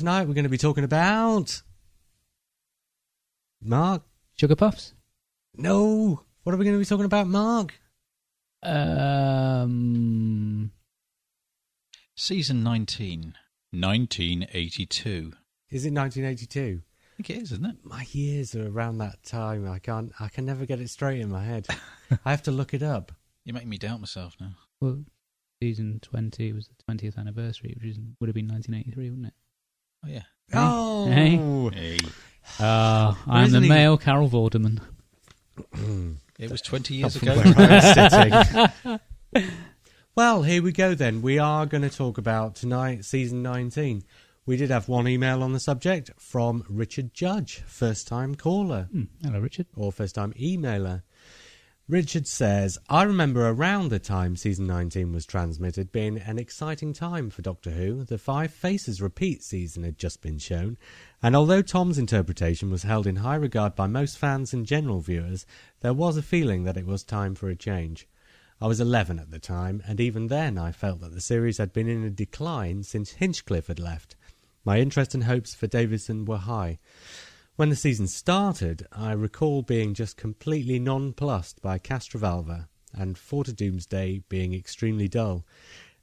Tonight we're going to be talking about. Mark? Sugar Puffs. No! What are we going to be talking about, Mark? Um, Season 19, 1982. Is it 1982? I think it is, isn't it? My years are around that time. I can't. I can never get it straight in my head. I have to look it up. You're making me doubt myself now. well, season 20 was the 20th anniversary, which is, would have been 1983, wouldn't it? Oh, yeah. Oh, Hey. Uh, I'm the he- male Carol Vorderman. It was 20 years ago. where I'm sitting. well, here we go then. We are going to talk about tonight, season 19. We did have one email on the subject from Richard Judge, first time caller Hmm. Hello, Richard. or first time emailer. Richard says, I remember around the time season 19 was transmitted being an exciting time for Doctor Who. The Five Faces repeat season had just been shown, and although Tom's interpretation was held in high regard by most fans and general viewers, there was a feeling that it was time for a change. I was 11 at the time, and even then I felt that the series had been in a decline since Hinchcliffe had left. My interest and hopes for Davison were high. When the season started, I recall being just completely nonplussed by Castrovalva and Four to Doomsday being extremely dull,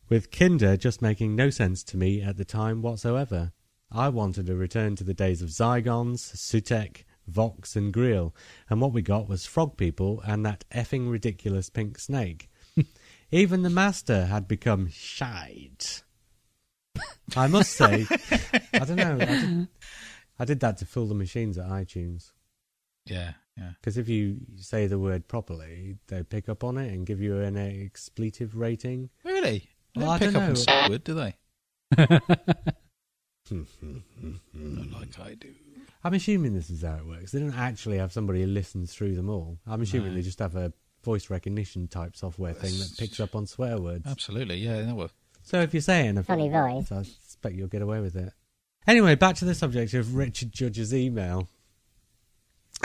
with Kinda just making no sense to me at the time whatsoever. I wanted a return to the days of Zygons, Sutekh, Vox, and Greel, and what we got was frog people and that effing ridiculous pink snake. Even the Master had become shite. I must say, I don't know. I I did that to fill the machines at iTunes. Yeah, yeah. Because if you say the word properly, they pick up on it and give you an expletive rating. Really? They Well, don't pick don't up on know. Squidward, do they? Not like I do. I'm assuming this is how it works. They don't actually have somebody who listens through them all. I'm assuming No. they just have a voice recognition type software thing that picks up on swear words. Absolutely, yeah. No, well, So if you're saying a Funny voice. I suspect you'll get away with it. Anyway, back to the subject of Richard Judge's email.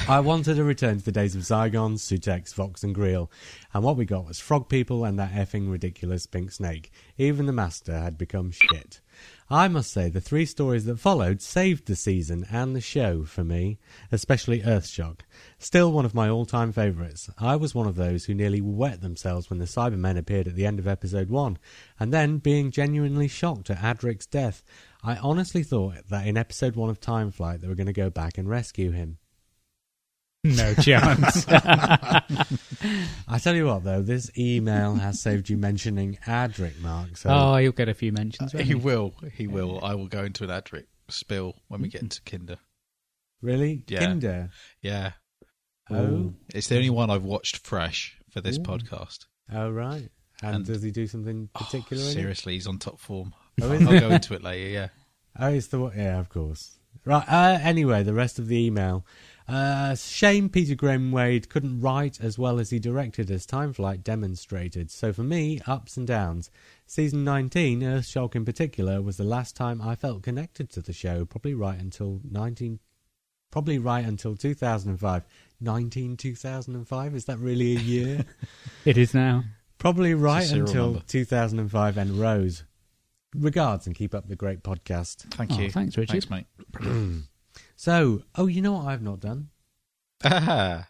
I wanted a return to the days of Zygons, Sutekh, Vox, and Greel, and what we got was frog people and that effing ridiculous pink snake. Even the master had become shit. I must say, the three stories that followed saved the season and the show for me, especially Earthshock. Still one of my all time favourites. I was one of those who nearly wet themselves when the Cybermen appeared at the end of episode 1, and then being genuinely shocked at Adric's death. I honestly thought that in episode 1 of Time Flight they were going to go back and rescue him. No chance. I tell you what, though, this email has saved you mentioning Adric, Mark. So oh, you'll get a few mentions. won't he will. He will. I will go into an Adric spill when we get mm-hmm. into Kinda. really, Yeah. Kinda. Yeah. Oh. oh, It's the only one I've watched fresh for this Ooh. podcast. oh, right. And, And- does he do something Oh, particular? in it? seriously, he's on top form. Oh, I'll go into it later, yeah. Oh, it's the one. Yeah, of course. Right. Uh, anyway, the rest of the email. Uh, shame Peter Grimwade couldn't write as well as he directed, as Time Flight demonstrated. So for me, ups and downs. Season 19, Earthshock in particular, was the last time I felt connected to the show. Probably right until 19. Probably right until 2005. 19 2005? Is that really a year? It is now. Probably right until number. 2005 and Rose. Regards and keep up the great podcast. Thank Oh, you. thanks, Richard. Thanks, mate. So, oh, you know what I've not done? I've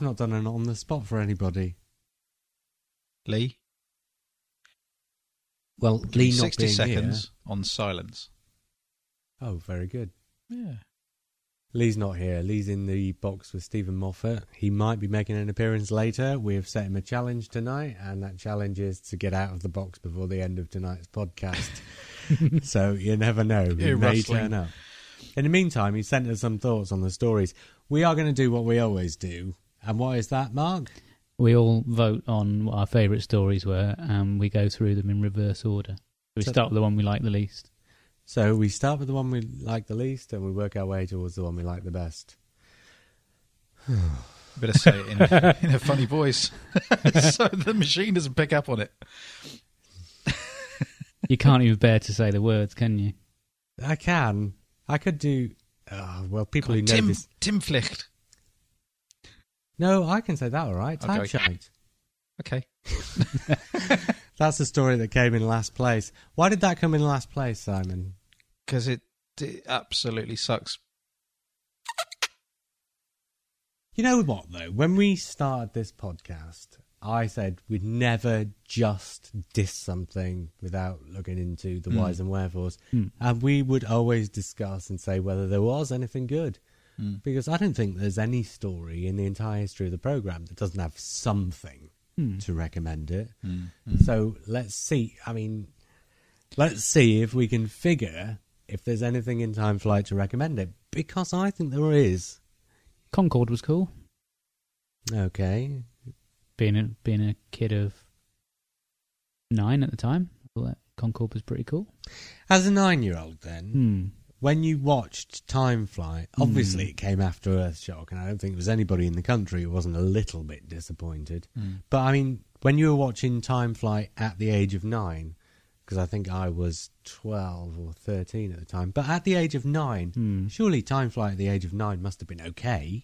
not done an on the spot for anybody. Lee, Well, Lee not 60 being seconds on silence. Oh, very good. Yeah. Lee's not here. Lee's in the box with Steven Moffat. He might be making an appearance later. We have set him a challenge tonight, and that challenge is to get out of the box before the end of tonight's podcast. so you never know. He may rustling. turn up. In the meantime, he sent us some thoughts on the stories. We are going to do what we always do. And what is that, Mark? We all vote on what our favourite stories were, and we go through them in reverse order. We So- start with the one we like the least. So we start with the one we like the least, and we work our way towards the one we like the best. Better say it in, a- in a funny voice, so the machine doesn't pick up on it. You can't even bear to say the words, can you? I can. I could do. Oh, well, people who know Tim this. Tim Flicht. No, I can say that all right. Time Okay. shite. Okay, That's the story that came in last place. Why did that come in last place, Simon? Because it, it absolutely sucks. You know what, though? When we started this podcast, I said we'd never just diss something without looking into the Mm. whys and wherefores. Hmm. And we would always discuss and say whether there was anything good. Mm. Because I don't think there's any story in the entire history of the programme that doesn't have something Hmm. to recommend it. Mm. Mm. So let's see. I mean, let's see if we can figure if there's anything in Time Flight to recommend it. Because I think there is. Concorde was cool. Okay. Being a being a kid of nine at the time, I thought that Concorde was pretty cool. As a nine year old, then, Hmm. when you watched Time Flight, obviously Hmm. it came after Earthshock, and I don't think there was anybody in the country who wasn't a little bit disappointed. Mm. But I mean, when you were watching Time Flight at the age of nine, because I think I was 12 or 13 at the time, but at the age of nine, Hmm. surely Time Flight at the age of nine must have been okay.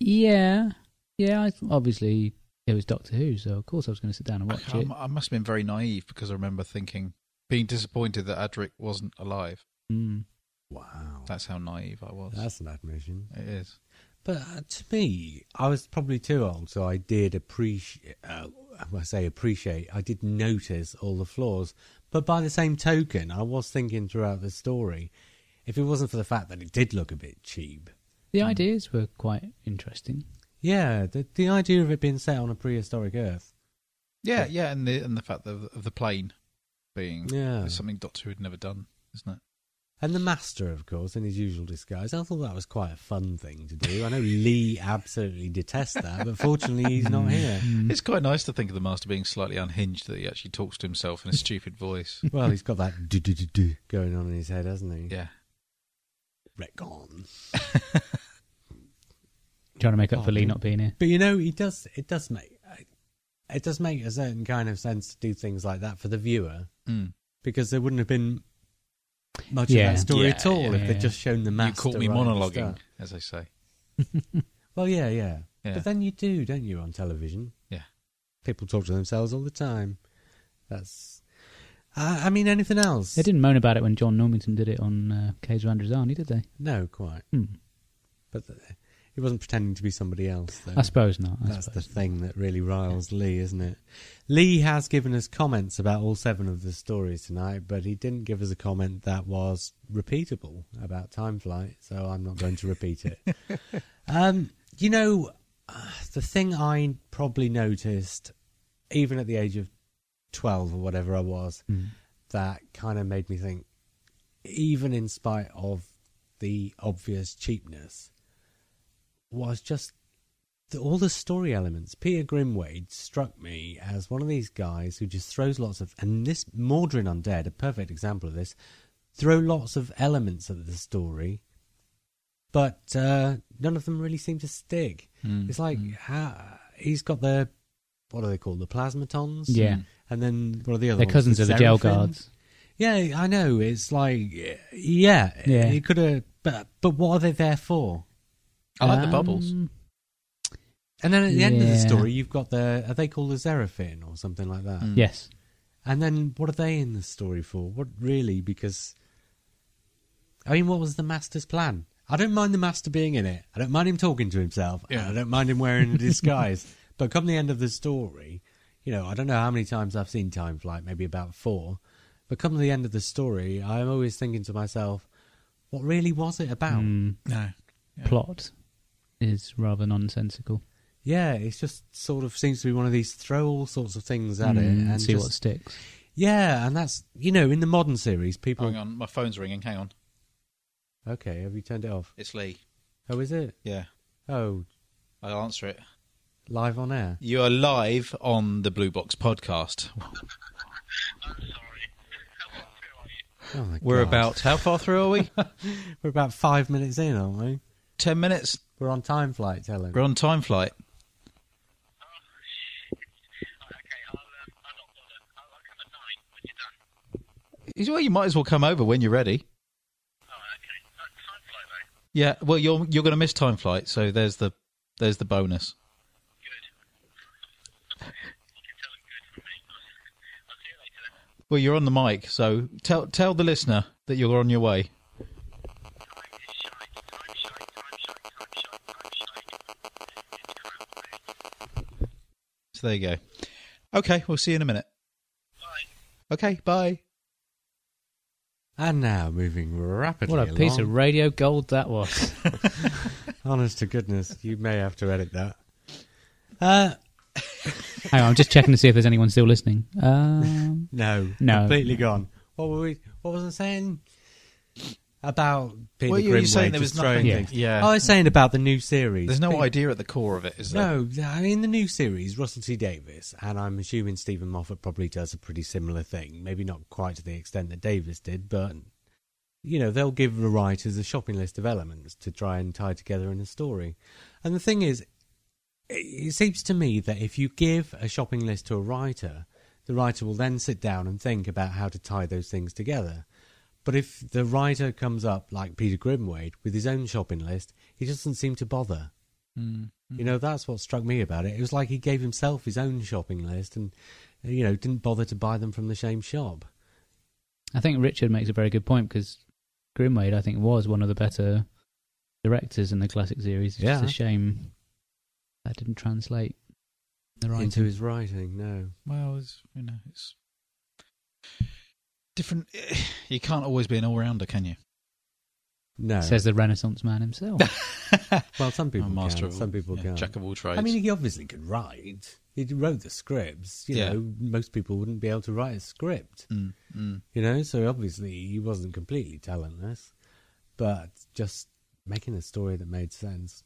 Yeah, yeah. I th- obviously it was Doctor Who, so of course I was going to sit down and watch I, it. I must have been very naive because I remember thinking, being disappointed that Adric wasn't alive. Hmm. Wow. That's how naive I was. That's an admission. it is. But uh, to me, I was probably too old, so I did appreciate. Uh, I say appreciate. I did notice all the flaws, but by the same token, I was thinking throughout the story, if it wasn't for the fact that it did look a bit cheap, The hmm. ideas were quite interesting. yeah, the the idea of it being set on a prehistoric Earth, Yeah, yeah, and the and the fact of, of the plane being yeah, something Doctor Who had never done, isn't it? And the Master, of course, in his usual disguise. I thought that was quite a fun thing to do. I know Lee absolutely detests that, but fortunately, he's not here. Hmm. It's quite nice to think of the Master being slightly unhinged that he actually talks to himself in a stupid voice. Well, he's got that do do do do going on in his head, hasn't he? Yeah, Retcon. Trying to make up for Lee not being here. But you know, he does. It does make it does make a certain kind of sense to do things like that for the viewer mm. because there wouldn't have been much Yeah. of that story Yeah, at all yeah, if they'd just shown the master. you caught me right monologuing, as I say. Well, yeah, yeah, Yeah, But then you do, don't you, on television? Yeah. People talk to themselves all the time. That's. I I mean, anything else? They didn't moan about it when John Normington did it on uh, Caves Androzani, did they? No, quite. Hmm. But the, he wasn't pretending to be somebody else. Though. I suppose not. I That's the suppose. thing that really riles Lee, isn't it? Lee has given us comments about all seven of the stories tonight, but he didn't give us a comment that was repeatable about time flight, so I'm not going to repeat it. um, you know, uh, the thing I probably noticed, even at the age of 12 or whatever I was, Hmm. that kind of made me think, even in spite of the obvious cheapness, was just the, all the story elements. Peter Grimwade struck me as one of these guys who just throws lots of, and this Mawdryn Undead, a perfect example of this, throw lots of elements at the story, but uh, none of them really seem to stick. Mm. It's like Mm. how, he's got the what are they called? The plasmatons, Yeah. and then what are the other? They're ones? cousins of the jail guards. Yeah, I know. It's like, yeah, Yeah. He could have, but but what are they there for? I like the bubbles. Um, And then at the end of the story, you've got the are they called the Xeraphin or something like that? Mm. Yes. And then what are they in the story for? What really? Because I mean, what was the master's plan? I don't mind the master being in it. I don't mind him talking to himself. Yeah. I don't mind him wearing a disguise. but come the end of the story, you know, I don't know how many times I've seen Time Flight, maybe about four. But come the end of the story, I'm always thinking to myself, what really was it about? Mm, No. Yeah. plot is rather nonsensical. Yeah, it just sort of seems to be one of these throw all sorts of things at it Mm, and see just, what sticks. yeah, and that's you know in the modern series people. Hang on, my phone's ringing. Hang on. Okay, have you turned it off? It's Lee. Oh, is it? Yeah. Oh, I'll answer it. live on air. You are live on the Blue Box podcast. Oh my We're God. about, how far through are we? we're about five minutes in, aren't we? 10 minutes. We're on time flight, tell him. We're on time flight. Well, you might as well come over when you're ready. Yeah, well, you're you're going to miss time flight, so there's the there's the bonus. Well, you're on the mic, so tell tell the listener that you're on your way. So there you go. Okay, we'll see you in a minute. Bye. Okay, bye. And now moving rapidly What a piece of radio gold that was. Honest to goodness, you may have to edit that. Uh, Hang on, I'm just checking to see if there's anyone still listening. Um, no, No. completely gone. What were we? What was I saying about Peter Well, you were Grimwade saying there was nothing. things? Yeah. Oh, I was saying about the new series. There's no Pe- idea at the core of it, is there? No, I mean the new series, Russell T Davies, and I'm assuming Steven Moffat probably does a pretty similar thing. Maybe not quite to the extent that Davies did, but you know they'll give the writers a shopping list of elements to try and tie together in a story. And the thing is, it, it seems to me that if you give a shopping list to a writer, the writer will then sit down and think about how to tie those things together. But if the writer comes up like Peter Grimwade with his own shopping list, he doesn't seem to bother. Mm. You know, that's what struck me about it. It was like he gave himself his own shopping list and, you know, didn't bother to buy them from the same shop. I think Richard makes a very good point because Grimwade, I think, was one of the better directors in the classic series. It's Yeah. just a shame that didn't translate the writing. Into his writing, no. Well, it's, you know, it's different. You can't always be an all-rounder, can you? No. Says the Renaissance man himself. well, some people A master can, of all- some people yeah, can't. Jack of all trades. I mean, he obviously could write. He wrote the scripts. You Yeah. know, most people wouldn't be able to write a script. Mm, mm. You know, so obviously he wasn't completely talentless, but just making a story that made sense.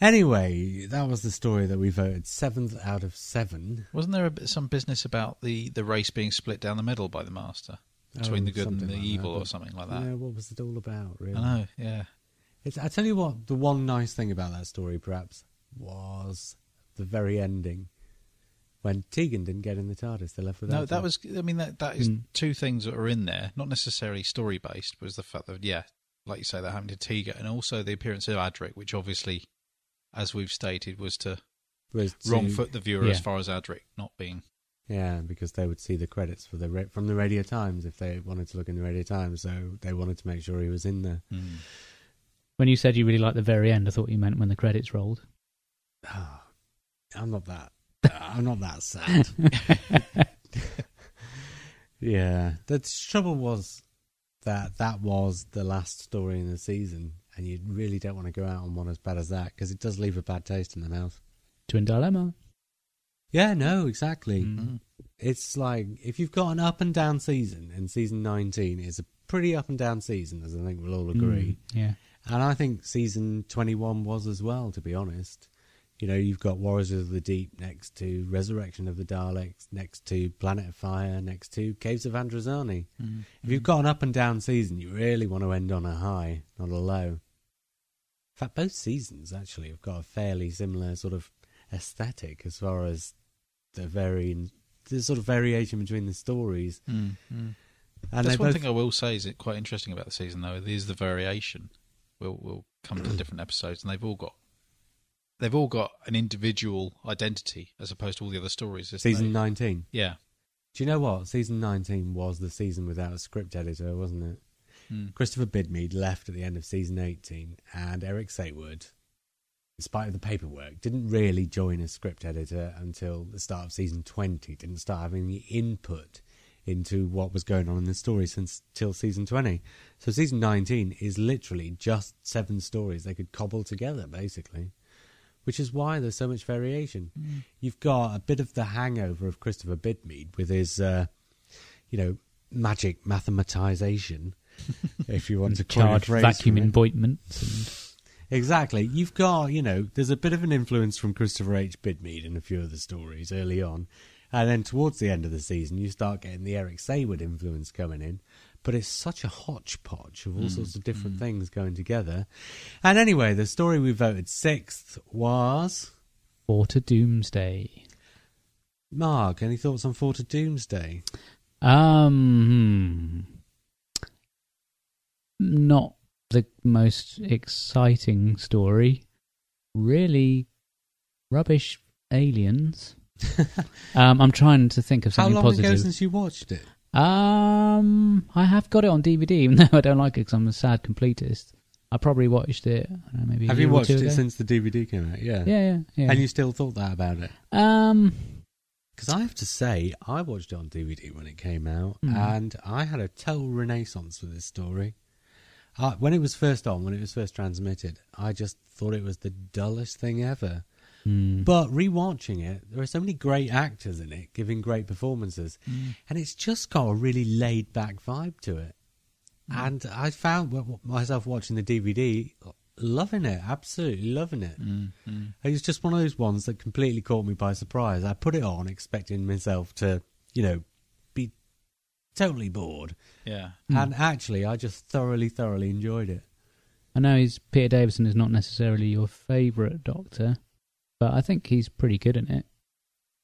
Anyway, that was the story that we voted seventh out of seven. Wasn't there a bit, some business about the, the race being split down the middle by the master between Oh, the good and the like that, evil or something like that? Yeah, what was it all about, really? I know. Yeah. It's, I tell you what, the one nice thing about that story, perhaps, was the very ending when Tegan didn't get in the TARDIS. They left without. No, that her. was. I mean, that that is Mm. two things that are in there, not necessarily story based, but was the fact that yeah, like you say, that happened to Tegan, and also the appearance of Adric, which obviously, as we've stated, was to was to- wrong foot the viewer as far as Adric not being. Yeah, because they would see the credits for the from the Radio Times if they wanted to look in the Radio Times, so they wanted to make sure he was in there. Mm. when you said you really liked the very end, I thought you meant when the credits rolled. Oh, I'm not that. I'm not that sad. yeah, the trouble was that that was the last story in the season, and you really don't want to go out on one as bad as that because it does leave a bad taste in the mouth. Twin Dilemma. Yeah, no, exactly. Mm. It's like if you've got an up and down season, and season 19 is a pretty up and down season, as I think we'll all agree. Mm, yeah. And I think season 21 was as well, to be honest. You know, you've got Warriors of the Deep next to Resurrection of the Daleks, next to Planet of Fire, next to Caves of Androzani. Mm. If you've got an up and down season, you really want to end on a high, not a low. In fact, both seasons actually have got a fairly similar sort of aesthetic as far as the varying, the sort of variation between the stories. Mm. Mm. And That's one both, thing I will say is it quite interesting about the season though. Is the variation. We'll we'll come to different episodes, and they've all got they've all got an individual identity as opposed to all the other stories. season they? 19. Yeah. Do you know what? Season 19 was the season without a script editor, wasn't it? Mm. Christopher Bidmead left at the end of season 18, and Eric Saward, in spite of the paperwork, didn't really join as script editor until the start of season 20, didn't start having any input into what was going on in the story since till season 20. So season 19 is literally just seven stories they could cobble together, basically, which is why there's so much variation. Mm. You've got a bit of the hangover of Christopher Bidmead with his, uh, you know, magic mathematization, if you want to coin a Charged phrase vacuum emboitments. And, Exactly. You've got, you know, there's a bit of an influence from Christopher H. Bidmead in a few of the stories early on. And then towards the end of the season, you start getting the Eric Saward influence coming in. But it's such a hodgepodge of all sorts of different things going together. And anyway, the story we voted sixth was. Four to Doomsday. Mark, any thoughts on Four to Doomsday? Um, hmm. Not the most exciting story. Really rubbish aliens. um, I'm trying to think of something. How something long positive. ago since you watched it? Um, I have got it on DVD, even though I don't like it because I'm a sad completist. I probably watched it. I don't know, maybe a Have year you or watched two it ago. since the DVD came out? Yeah. Yeah, yeah, yeah. And you still thought that about it? um, Because I have to say, I watched it on DVD when it came out, Mm. and I had a total renaissance with this story. Uh, when it was first on, when it was first transmitted, I just thought it was the dullest thing ever. hmm. But rewatching it, there are so many great actors in it giving great performances, and it's just got a really laid back vibe to it. And I found myself watching the DVD, loving it, absolutely loving it. Mm, mm. It was just one of those ones that completely caught me by surprise. I put it on expecting myself to, you know, totally bored. Yeah. Hmm. And actually, I just thoroughly, thoroughly enjoyed it. I know he's Peter Davison is not necessarily your favourite Doctor, but I think he's pretty good in it.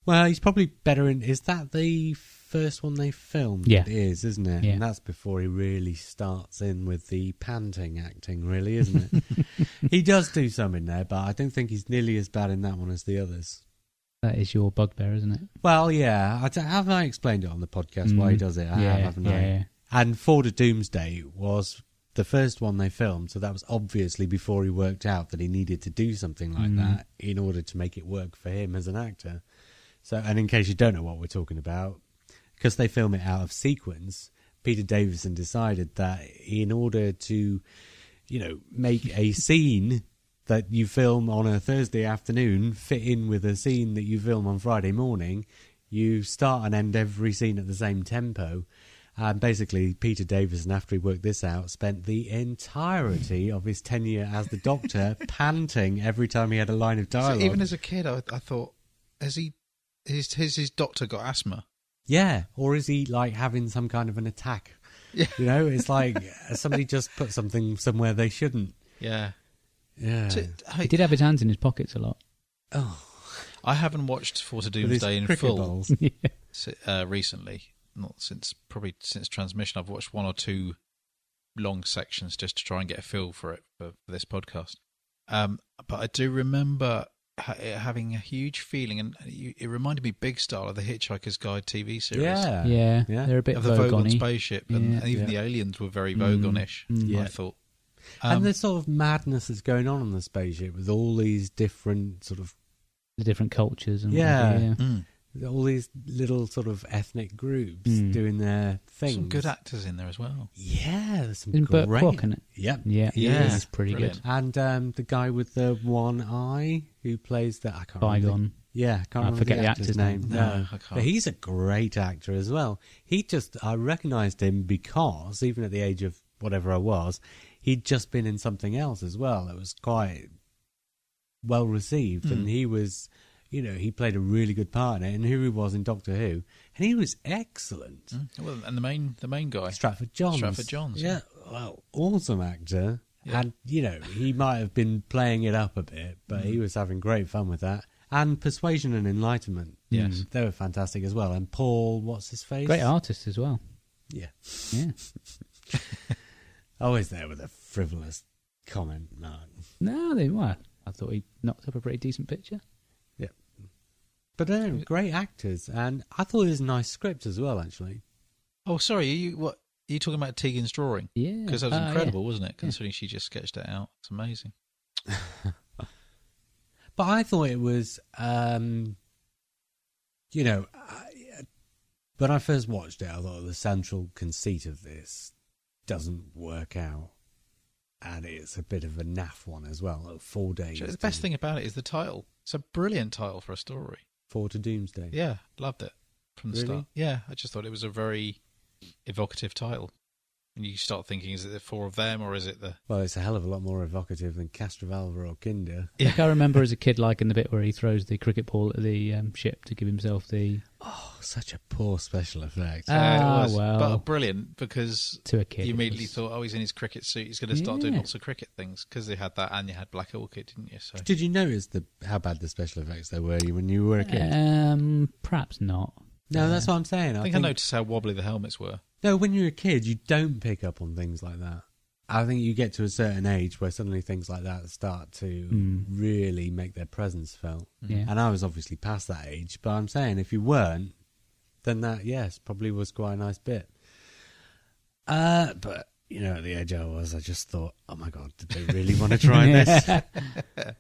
Well, he's probably better in. Is that the first one they filmed? Yeah. It is, isn't it? Yeah. And that's before he really starts in with the panting acting, really, isn't it? he does do some in there, but I don't think he's nearly as bad in that one as the others. That is your bugbear, isn't it? Well, yeah. I don't- have I explained it on the podcast why he Mm. does it? I yeah, have, haven't yeah, I? yeah. And Four to Doomsday was the first one they filmed, so that was obviously before he worked out that he needed to do something like Mm. that in order to make it work for him as an actor. So, and in case you don't know what we're talking about, because they film it out of sequence, Peter Davison decided that in order to, you know, make a scene that you film on a Thursday afternoon fit in with a scene that you film on Friday morning, you start and end every scene at the same tempo. And basically, Peter Davison, after he worked this out, spent the entirety of his tenure as the Doctor panting every time he had a line of So dialogue. even as a kid, I, I thought, has he, has, has his doctor got asthma? Yeah, or is he like having some kind of an attack? Yeah. You know, it's like somebody just put something somewhere they shouldn't. Yeah. Yeah. So, He did have his hands in his pockets a lot. oh, I haven't watched Four to with Doomsday in full balls. uh, recently. Not since probably since transmission. I've watched one or two long sections just to try and get a feel for it for, for this podcast. Um, but I do remember ha- it having a huge feeling, and you- it reminded me big style of the Hitchhiker's Guide TV series. Yeah. yeah, Yeah. they're a bit of the Vogon spaceship, and, Yeah. and even Yeah. the aliens were very Mm. Vogonish. Mm. Yeah. I thought. And Um, the sort of madness that's going on on the spaceship with all these different sort of The different cultures and Yeah. whatever, yeah. mm, all these little sort of ethnic groups Mm. doing their things. some good actors in there as well. Yeah, there's some Isn't Burt great. Kwok in it? Yep. Yeah, Yeah. he's pretty Brilliant. good. And um, the guy with the one eye who plays the I can't remember the- Bigon. Yeah, I can't I forget the the actor's actor's name. name. No, No, I can't. but he's a great actor as well. He just I recognised him because even at the age of whatever I was, he'd just been in something else as well. It was quite well received, and Mm. he was, you know, he played a really good part in it. And who he was in Doctor Who, and he was excellent. Mm. Well, and the main the main guy. Stratford Johns. Stratford Johns, Yeah, well, awesome actor. Yeah. And, you know, he might have been playing it up a bit, but he Mm. was having great fun with that. And Persuasion and Enlightenment. Yes. They were fantastic as well. And Paul, what's his face? Great artist as well. Yeah. Yeah. Always there with a frivolous comment, Mark. no, they well, I thought he knocked up a pretty decent picture. Yeah. But uh, great actors. And I thought it was a nice script as well, actually. Oh, sorry. Are you what? Are you talking about Tegan's drawing? Yeah, Because that was Ah, yeah. incredible, wasn't it? Considering she just sketched it out. It's amazing. But I thought it was, um, you know, I- when I first watched it, I thought the central conceit of this doesn't work out. And it's a bit of a naff one as well. Like four days. The best thing about it is the title. It's a brilliant title for a story. Four to Doomsday. Yeah, loved it from the Really? start. Yeah, I just thought it was a very evocative title. And you start thinking, is it the four of them or is it the? Well, it's a hell of a lot more evocative than Castrovalva or Kinda. Yeah. think I remember as a kid liking the bit where he throws the cricket ball at the um, ship to give himself the Oh, such a poor special effect. Ah, Uh, well. but brilliant because to a kid. you immediately was- thought, oh, he's in his cricket suit. He's going to start doing lots of cricket things because they had that and you had Black Orchid, didn't you? So Did you notice the how bad the special effects they were when you were a kid? Um, perhaps not. No, that's what I'm saying. I think I noticed how wobbly the helmets were. No, when you're a kid, you don't pick up on things like that. I think you get to a certain age where suddenly things like that start to Mm. really make their presence felt. Yeah. And I was obviously past that age, but I'm saying if you weren't, then that, yes, probably was quite a nice bit. Uh, but, you know, at the age I was, I just thought, oh my God, did they really want to try this?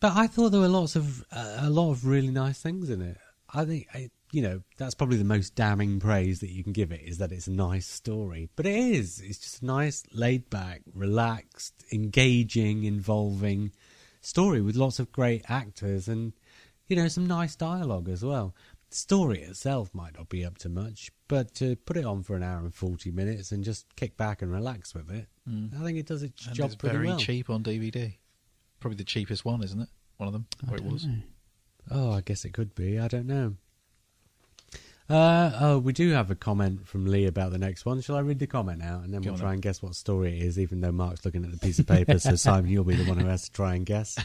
But I thought there were lots of uh, a lot of really nice things in it. I think I, you know that's probably the most damning praise that you can give it is that it's a nice story. But it is. It's just a nice, laid back, relaxed, engaging, involving story with lots of great actors and you know some nice dialogue as well. The story itself might not be up to much, but to put it on for an hour and forty minutes and just kick back and relax with it, mm. I think it does its And job it's pretty very well. cheap on DVD. Probably the cheapest one, isn't it? One of them, or it was. know. Oh, I guess it could be. I don't know. Uh, oh, we do have a comment from Lee about the next one. Shall I read the comment out and then Go we'll try then. and guess what story it is, even though Mark's looking at the piece of paper. so, Simon, you'll be the one who has to try and guess.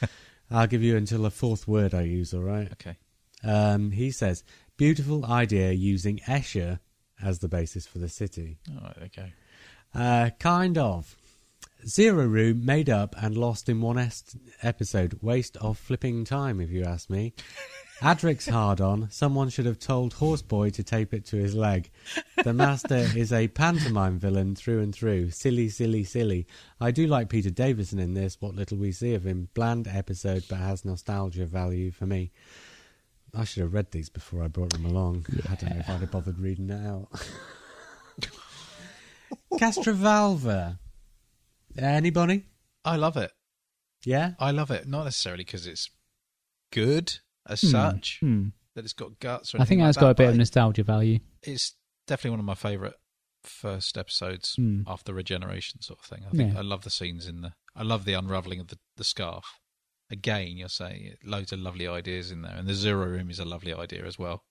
I'll give you until the fourth word I use, all right? Okay. Um, he says, beautiful idea using Escher as the basis for the city. All right. Okay. Uh, kind of. Zero Room made up and lost in one est- episode. Waste of flipping time, if you ask me. Adric's hard on. Someone should have told Horseboy to tape it to his leg. The Master is a pantomime villain through and through. Silly, silly, silly. I do like Peter Davison in this, what little we see of him. Bland episode, but has nostalgia value for me. I should have read these before I brought them along. I don't know if I'd have bothered reading it out. Castrovalva. Anybody? I love it. Yeah? I love it. Not necessarily because it's good as Hmm, such, hmm. that it's got guts. Or I think anything like that's got that, a bit of nostalgia value. It's definitely one of my favourite first episodes Hmm. after regeneration, sort of thing. I think Yeah. I love the scenes in the. I love the unraveling of the the scarf. Again, you're saying loads of lovely ideas in there, and the zero room is a lovely idea as well.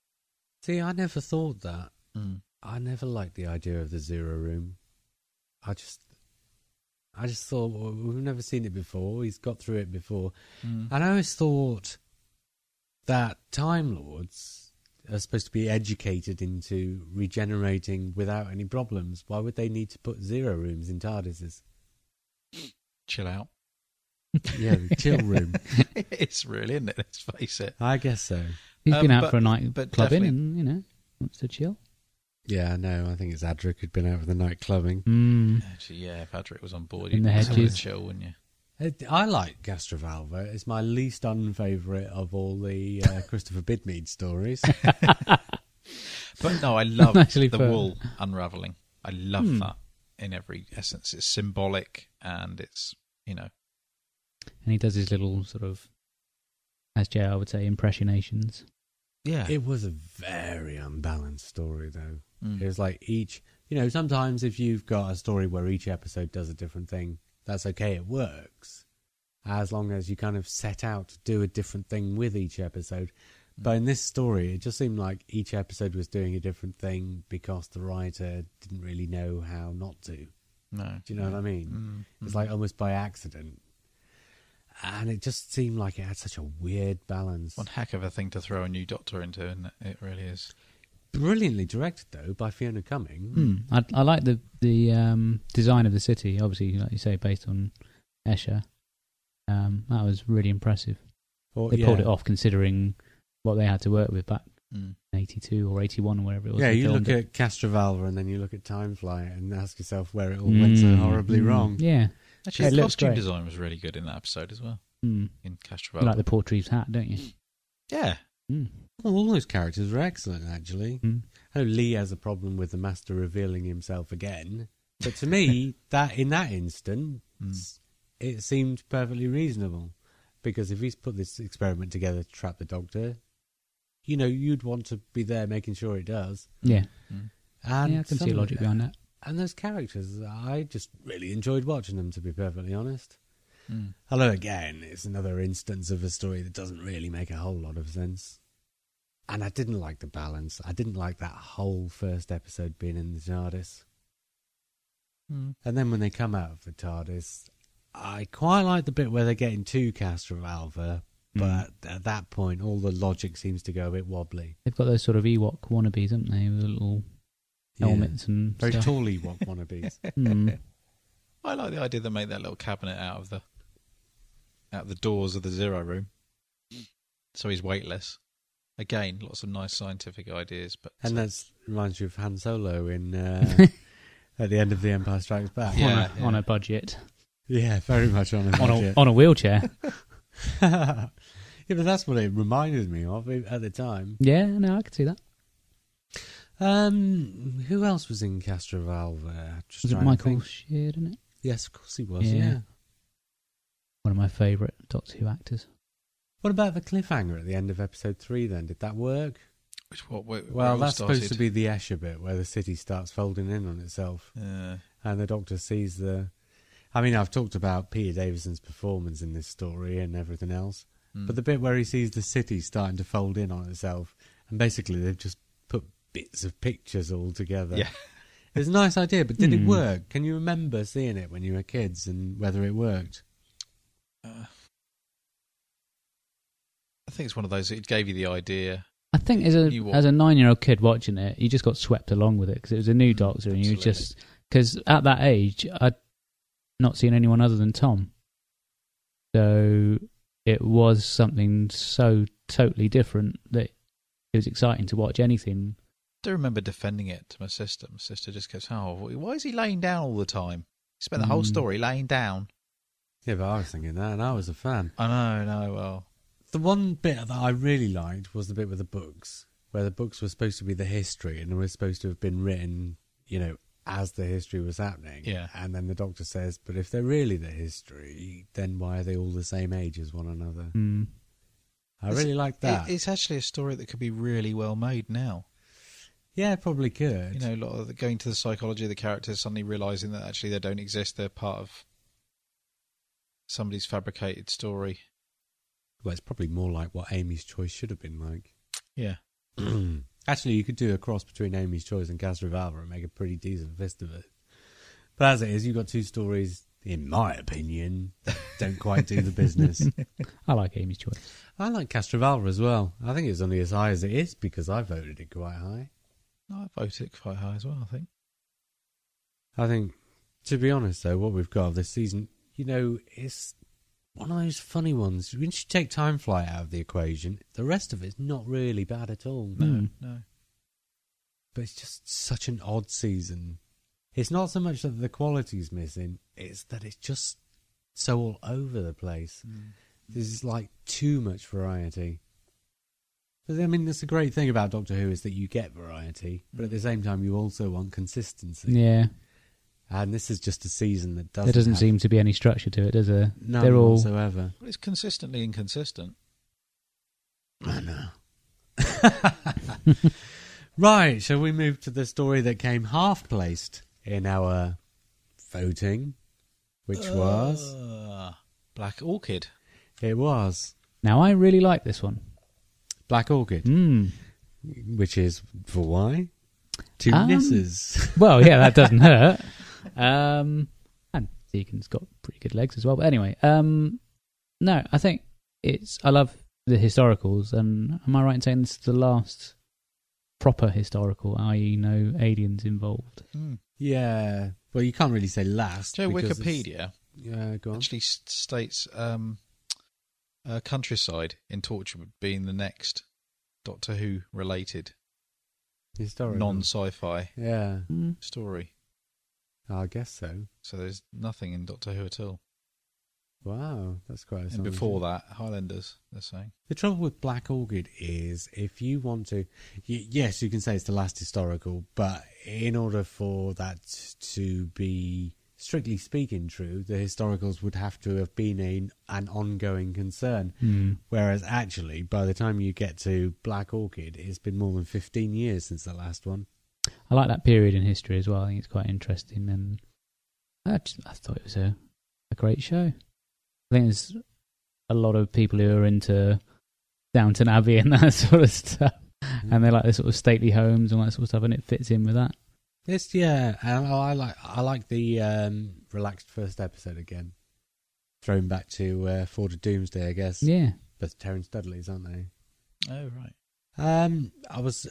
See, I never thought that. Mm. I never liked the idea of the zero room. I just, I just thought well, we've never seen it before. He's got through it before, Mm. and I always thought that Time Lords are supposed to be educated into regenerating without any problems. Why would they need to put zero rooms in TARDISes? Chill out. Yeah, the chill room. it's really, isn't it? Let's face it. I guess so. He's Um, been out but- for a night but clubbing definitely- and, you know, wants to chill. Yeah, no, I think it's Adric who'd been out for the night clubbing. Mm. Actually, yeah, if Adric was on board, In you'd the have a hedges. chill, wouldn't you? It, I like Castrovalva. It's my least unfavourite of all the uh, Christopher Bidmead stories. But no, I love Actually, the fair. wool unraveling. I love Hmm. that in every essence. It's symbolic and it's you know And he does his little sort of, as JR would say, impressionations. yeah. it was a very unbalanced story, though. Mm. It was like each, you know, sometimes if you've got a story where each episode does a different thing, that's okay, it works. As long as you kind of set out to do a different thing with each episode. But in this story, it just seemed like each episode was doing a different thing because the writer didn't really know how not to. no, Do you know what I mean? Mm, It's like almost by accident. And it just seemed like it had such a weird balance. one heck of a thing to throw a new Doctor into, and it really is. Brilliantly directed, though, by Fiona Cumming. Mm. I, I like the the um, design of the city. Obviously, like you say, based on Escher. Um, that was really impressive. Or- They yeah. pulled it off considering what they had to work with back Mm. in '82 or '81 or wherever it was. Yeah, they you look filmed it. at Castrovalva and then you look at Time Timefly and ask yourself where it all went so Mm, horribly mm, wrong. Yeah, Actually, Yeah, the costume design was really good in that episode as well. mm. In You Castrovalva, like the Portreeves hat, don't you? yeah, Well, all those characters were excellent, actually. Mm. I know Lee has a problem with the Master revealing himself again, but to me, that in that instant, Mm. it seemed perfectly reasonable because if he's put this experiment together to trap the Doctor, you know, you'd want to be there making sure it does. Yeah, Mm. And yeah, I can see logic behind that. And those characters, I just really enjoyed watching them. To be perfectly honest. Mm. Although again, it's another instance of a story that doesn't really make a whole lot of sense. And I didn't like the balance. I didn't like that whole first episode being in the TARDIS. Mm. And then when they come out of the TARDIS, I quite like the bit where they're getting to Castrovalva, Mm. but at that point, all the logic seems to go a bit wobbly. They've got those sort of Ewok wannabes, haven't they? With little Yeah. helmets and Very stuff. tall Ewok wannabes. Mm. I like the idea they make that little cabinet out of the out of the doors of the zero room, so he's weightless. Again, lots of nice scientific ideas, but And that reminds you of Han Solo in uh, at the end of The Empire Strikes Back. Yeah, on, a, yeah. on a budget, Yeah, very much on a on a budget. on a wheelchair. yeah, but that's what it reminded me of at the time. yeah, no, I could see that. Um, who else was in Castrovalva? Just Was it trying to Michael think. Sheard? It Yes, of course he was. Yeah. Yeah. one of my favourite Doctor Who actors. What about the cliffhanger at the end of episode three? Then did that work? which what where, where Well, all that's supposed to be the Escher bit where the city starts folding in on itself, Uh, and the Doctor sees the. I mean, I've talked about Peter Davison's performance in this story and everything else, mm. but the bit where he sees the city starting to fold in on itself, and basically they've just put bits of pictures all together. yeah, It's a nice idea, but did it Hmm. work? Can you remember seeing it when you were kids and whether it worked? uh, I think it's one of those. It gave you the idea. I think as a You as a nine year old kid watching it, you just got swept along with it because it was a new Doctor, and you Absolutely. just because at that age I'd not seen anyone other than Tom, so it was something so totally different that it was exciting to watch anything. I do remember defending it to my sister. My sister just goes, "Oh, why is he laying down all the time? He spent the whole Mm. story laying down." Yeah, but I was thinking that, and I was a fan. I know, no, well, The one bit that I really liked was the bit with the books, where the books were supposed to be the history and were supposed to have been written, you know, as the history was happening. Yeah. And then the doctor says, but if they're really the history, then why are they all the same age as one another? Mm. I It's- really liked that. It, it's actually a story that could be really well made now. yeah, it probably could. You know, a lot of the, going to the psychology of the characters, suddenly realizing that actually they don't exist; they're part of somebody's fabricated story. Well, it's probably more like what Amy's choice should have been like. Yeah, Actually, you could do a cross between Amy's Choice and Castrovalva and make a pretty decent fist of it. But as it is, you've got two stories, in my opinion, don't quite do the business. I like Amy's choice. I like Castrovalva as well. I think it's only as high as it is because I voted it quite high. I voted it quite high as well. I think. I think, to be honest, though, what we've got this season, you know, it's one of those funny ones. Once you take time flight out of the equation, the rest of it's not really bad at all. No, Mm. no. but it's just such an odd season. It's not so much that the quality's missing; it's that it's just so all over the place. There's like too much variety. But, I mean, that's the great thing about Doctor Who is that you get variety, but at the same time, you also want consistency. Yeah, And this is just a season that doesn't. there doesn't have seem to be any structure to it, does there? none They're all whatsoever. Well, it's consistently inconsistent. I know. right, shall we move to the story that came half placed in our voting, which was Uh, Black Orchid. it was now. I really like this one. Black Orchid, Mm. which is for why two Um, Nyssas. Well, yeah, that doesn't hurt. Um, and Tegan's got pretty good legs as well. But anyway, um, no, I think it's. I love the historicals, and am I right in saying this is the last proper historical, i.e., no aliens involved? Mm. yeah, well, you can't really say last. Joe because Wikipedia Yeah, go on. actually states um, uh, Countrycide in Torchwood being the next Doctor Who related Historical. non-sci-fi Yeah, Mm. story. I guess so. So there's nothing in Doctor Who at all. Wow, that's quite. And before that, Highlanders. They're saying. The trouble with Black Orchid is if you want to, y- yes, you can say it's the last historical, but in order for that to be strictly speaking true, the historicals would have to have been a, an ongoing concern. Hmm. Whereas actually, by the time you get to Black Orchid, it's been more than 15 years since the last one. I like that period in history as well. I think it's quite interesting, and I, just, I thought it was a, a great show. I think there's a lot of people who are into Downton Abbey and that sort of stuff, and they like the sort of stately homes and all that sort of stuff, and it fits in with that. It's yeah, and I like I like the um, relaxed first episode again. Thrown back to uh, Four to Doomsday, I guess. Yeah, But Terence Dudley's, aren't they? Oh right. Um, I was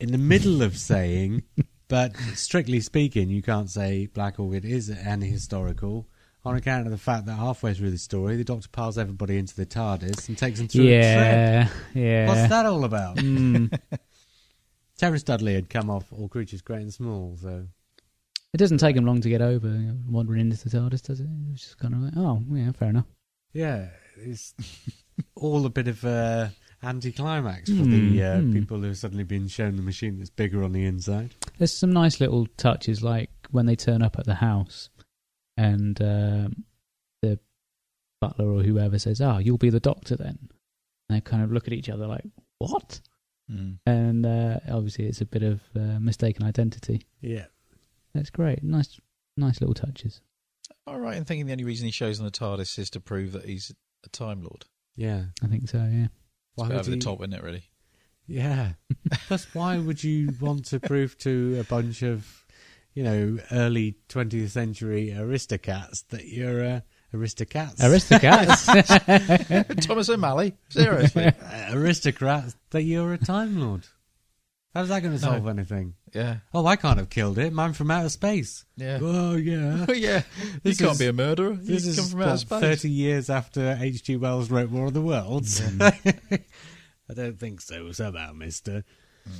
in the middle of saying, but strictly speaking, you can't say Black Orchid is an historical on account of the fact that halfway through the story, the Doctor piles everybody into the TARDIS and takes them through a yeah, trip. yeah. What's that all about? Mm. Terence Dudley had come off All Creatures Great and Small, so It doesn't take him long to get over wandering into the TARDIS, does it? It's just kind of like, oh, yeah, fair enough. yeah, it's all a bit of a anticlimax for Hmm, the uh, hmm. people who've suddenly been shown the machine that's bigger on the inside. There's some nice little touches, like when they turn up at the house and um, the butler or whoever says, "Ah, you'll be the doctor then." And they kind of look at each other like, "What?" Mm. And uh, obviously, it's a bit of uh, mistaken identity. Yeah, That's great. Nice, nice little touches. All right. And thinking the only reason he shows on the TARDIS is to prove that he's a Time Lord. yeah. I think so. Yeah. Why It's a bit would over the top, isn't it? Really. Yeah. Plus, why would you want to prove to a bunch of, you know, early 20th century aristocrats that you're uh, aristocrats? Aristocrats. Thomas O'Malley. Seriously. Uh, aristocrats that you're a Time Lord. How's that going to No. solve anything? yeah. Oh, I can't have killed it. Man from outer space. Yeah. Oh, yeah. Oh yeah. This you can't is- be a murderer. You This is come from outer space. 30 years after H.G. Wells wrote War of the Worlds. I don't think so, So somehow, mister. Mm.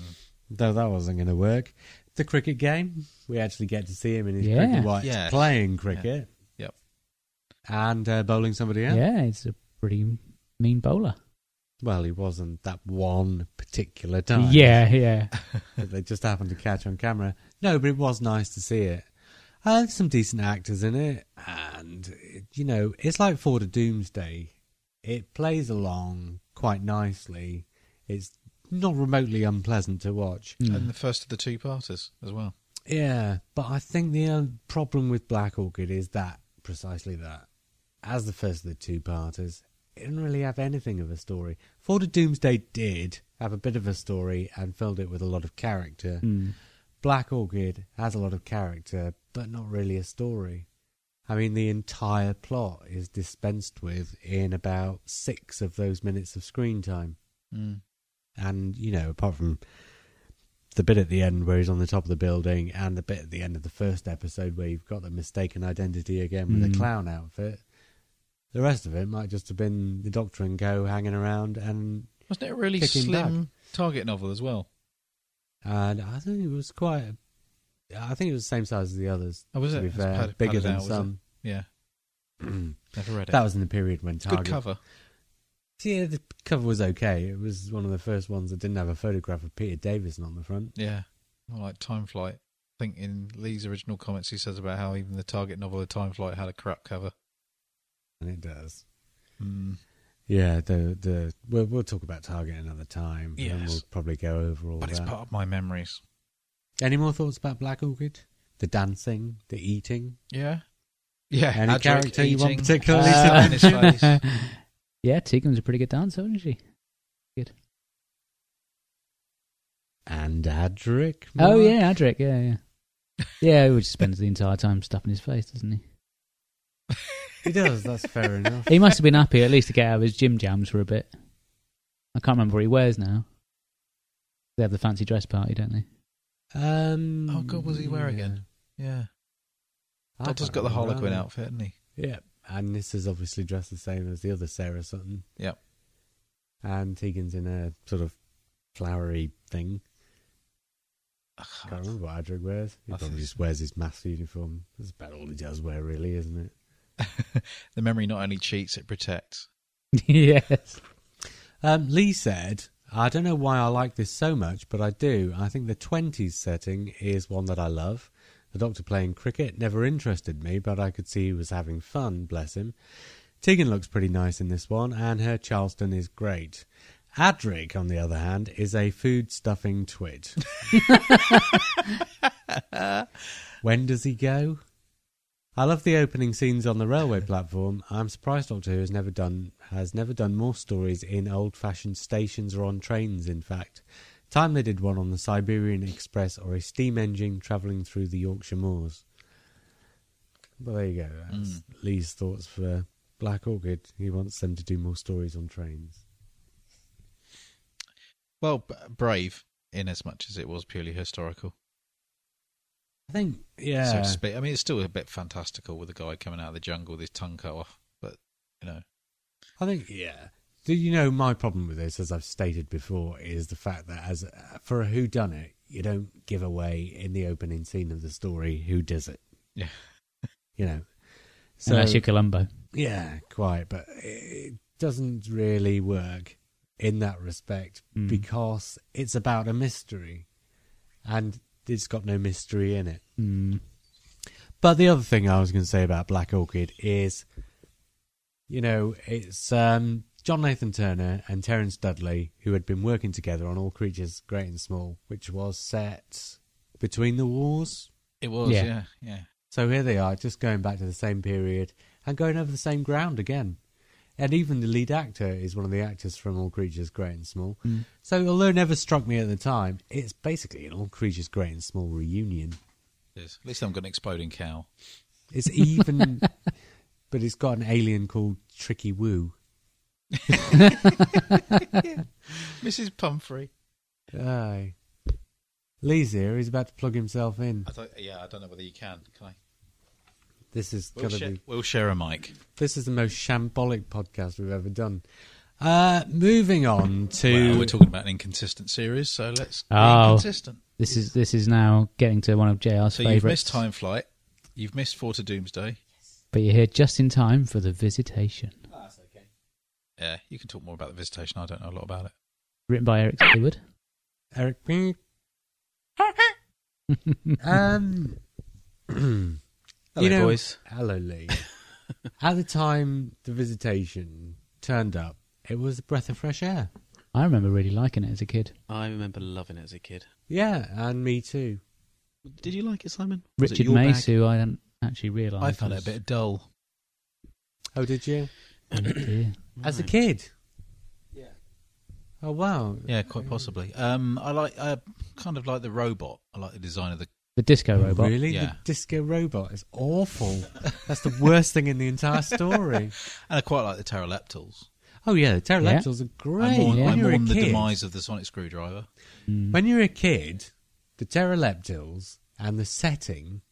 Though that wasn't going to work. The cricket game, we actually get to see him in his Yeah. cricket whites Yes. playing cricket. Yep. And uh, bowling somebody out. yeah, it's a pretty mean bowler. Well, he wasn't that one particular time. Yeah, yeah. they just happened to catch on camera. No, but it was nice to see it. Uh, there's some decent actors in it, and it- you know, it's like Four to Doomsday. It plays along quite nicely. It's not remotely unpleasant to watch. Mm. And the first of the two parters as well. Yeah, but I think the uh, problem with Black Orchid is that precisely that. As the first of the two parters, it didn't really have anything of a story. Four to Doomsday did have a bit of a story and filled it with a lot of character. Mm. Black Orchid has a lot of character, but not really a story. I mean, the entire plot is dispensed with in about six of those minutes of screen time. Mm. And, you know, apart from the bit at the end where he's on the top of the building and the bit at the end of the first episode where you've got the mistaken identity again with Mm. the clown outfit, the rest of it might just have been the Doctor and Co hanging around and Wasn't it a really Kicking slim target novel as well? and I think it was quite. I think it was the same size as the others. Oh, was to it? be It's fair, pad- bigger padded than out, some. Yeah. Never read it. that was in the period when Target. Good cover. Yeah, the cover was okay. It was one of the first ones that didn't have a photograph of Peter Davison on the front. Yeah. More like Time Flight. I think in Lee's original comments he says about how even the target novel of Time Flight had a crap cover. And it does. Mm. Yeah, the the we'll, we'll talk about Target another time, and Yes. we'll probably go over all But it's that. part of my memories. Any more thoughts about Black Orchid? The dancing, the eating. Yeah. Yeah. Any Adric character you want particularly spit Uh, in his face. yeah, Tegan's a pretty good dancer, isn't she? Good. And Adric. Oh yeah, Adric. Yeah, yeah. Yeah, he just spends the entire time stuffing his face, doesn't he? he does. That's fair enough. He must have been happy at least to get out of his gym jams for a bit. I can't remember what he wears now. They have the fancy dress party, don't they? Um, Oh, God, what does he wear again? Yeah. I Doctor's can't got the remember Harlequin either. outfit, hasn't he? Yeah, and this is obviously dressed the same as the other Sarah Sutton. Yep. And Tegan's in a sort of flowery thing. Ugh, Can't remember what Adric wears. He I probably just wears his maths uniform. That's about all he does wear, really, isn't it? the memory not only cheats, it protects. yes. Um, Lee said, I don't know why I like this so much, but I do. I think the 20s setting is one that I love. The doctor playing cricket never interested me, but I could see he was having fun, bless him. Tegan looks pretty nice in this one, and her Charleston is great. Adric, on the other hand, is a food stuffing twit. when does he go? I love the opening scenes on the railway platform. I'm surprised Doctor Who has never done has never done more stories in old-fashioned stations or on trains. In fact, time they did one on the Siberian Express or a steam engine travelling through the Yorkshire moors. Well, there you go. That's hmm. Lee's thoughts for Black Orchid. He wants them to do more stories on trains. Well, b- brave in as much as it was purely historical. I think, yeah. So to speak. I mean, it's still a bit fantastical with a guy coming out of the jungle with his tongue cut off, but you know, I think, yeah. Do you know my problem with this, as I've stated before, is the fact that as for a who done it, you don't give away in the opening scene of the story who does it. Yeah. You know. Unless you're Columbo. Yeah, quite, but it doesn't really work in that respect Mm. because it's about a mystery, and it's got no mystery in it. Mm. But the other thing I was going to say about Black Orchid is, you know, it's um, John Nathan Turner and Terence Dudley who had been working together on All Creatures Great and Small, which was set between the wars. it was. Yeah. Yeah, yeah. So here they are, just going back to the same period and going over the same ground again. And even the lead actor is one of the actors from All Creatures Great and Small. Mm. So although it never struck me at the time, it's basically an All Creatures Great and Small reunion. It is. At least I'm got an exploding cow. It's even, but it's got an alien called Tricky Woo. Mrs. Pumphrey. Aye. Lee's here. He's about to plug himself in. I thought, yeah, I don't know whether you can. Can I? This is We'll gonna share, be. we'll share a mic. This is the most shambolic podcast we've ever done. Uh, moving on to. Well, we're talking about an inconsistent series, so let's be Oh. consistent. This is this is now getting to one of JR's So you've missed Time Flight. You've missed Four to Doomsday. But you're here just in time for the visitation. oh that's Yeah, you can talk more about the visitation. I don't know a lot about it. Written by Eric Saward. Eric. um. Hello, you know, boys. Hello, Lee. At the time the visitation turned up, it was a breath of fresh air. I remember really liking it as a kid. I remember loving it as a kid. Yeah, and me too. Did you like it, Simon? Was Richard your Mace, bag? who I didn't actually realise. I found it a bit dull. Oh, did you? Oh. As a kid? Yeah. Oh, wow. Yeah, quite possibly. Um, I like. I kind of like the robot. I like the design of the. The disco Oh, robot. Really? Yeah. The disco robot is awful. That's the worst thing in the entire story. And I quite like the Terileptils. Oh, yeah, the pterodactyls are great. I mourn, yeah. I When you're a mourn the kid, demise of the sonic screwdriver. Mm. when you're a kid, the Terileptils and the setting,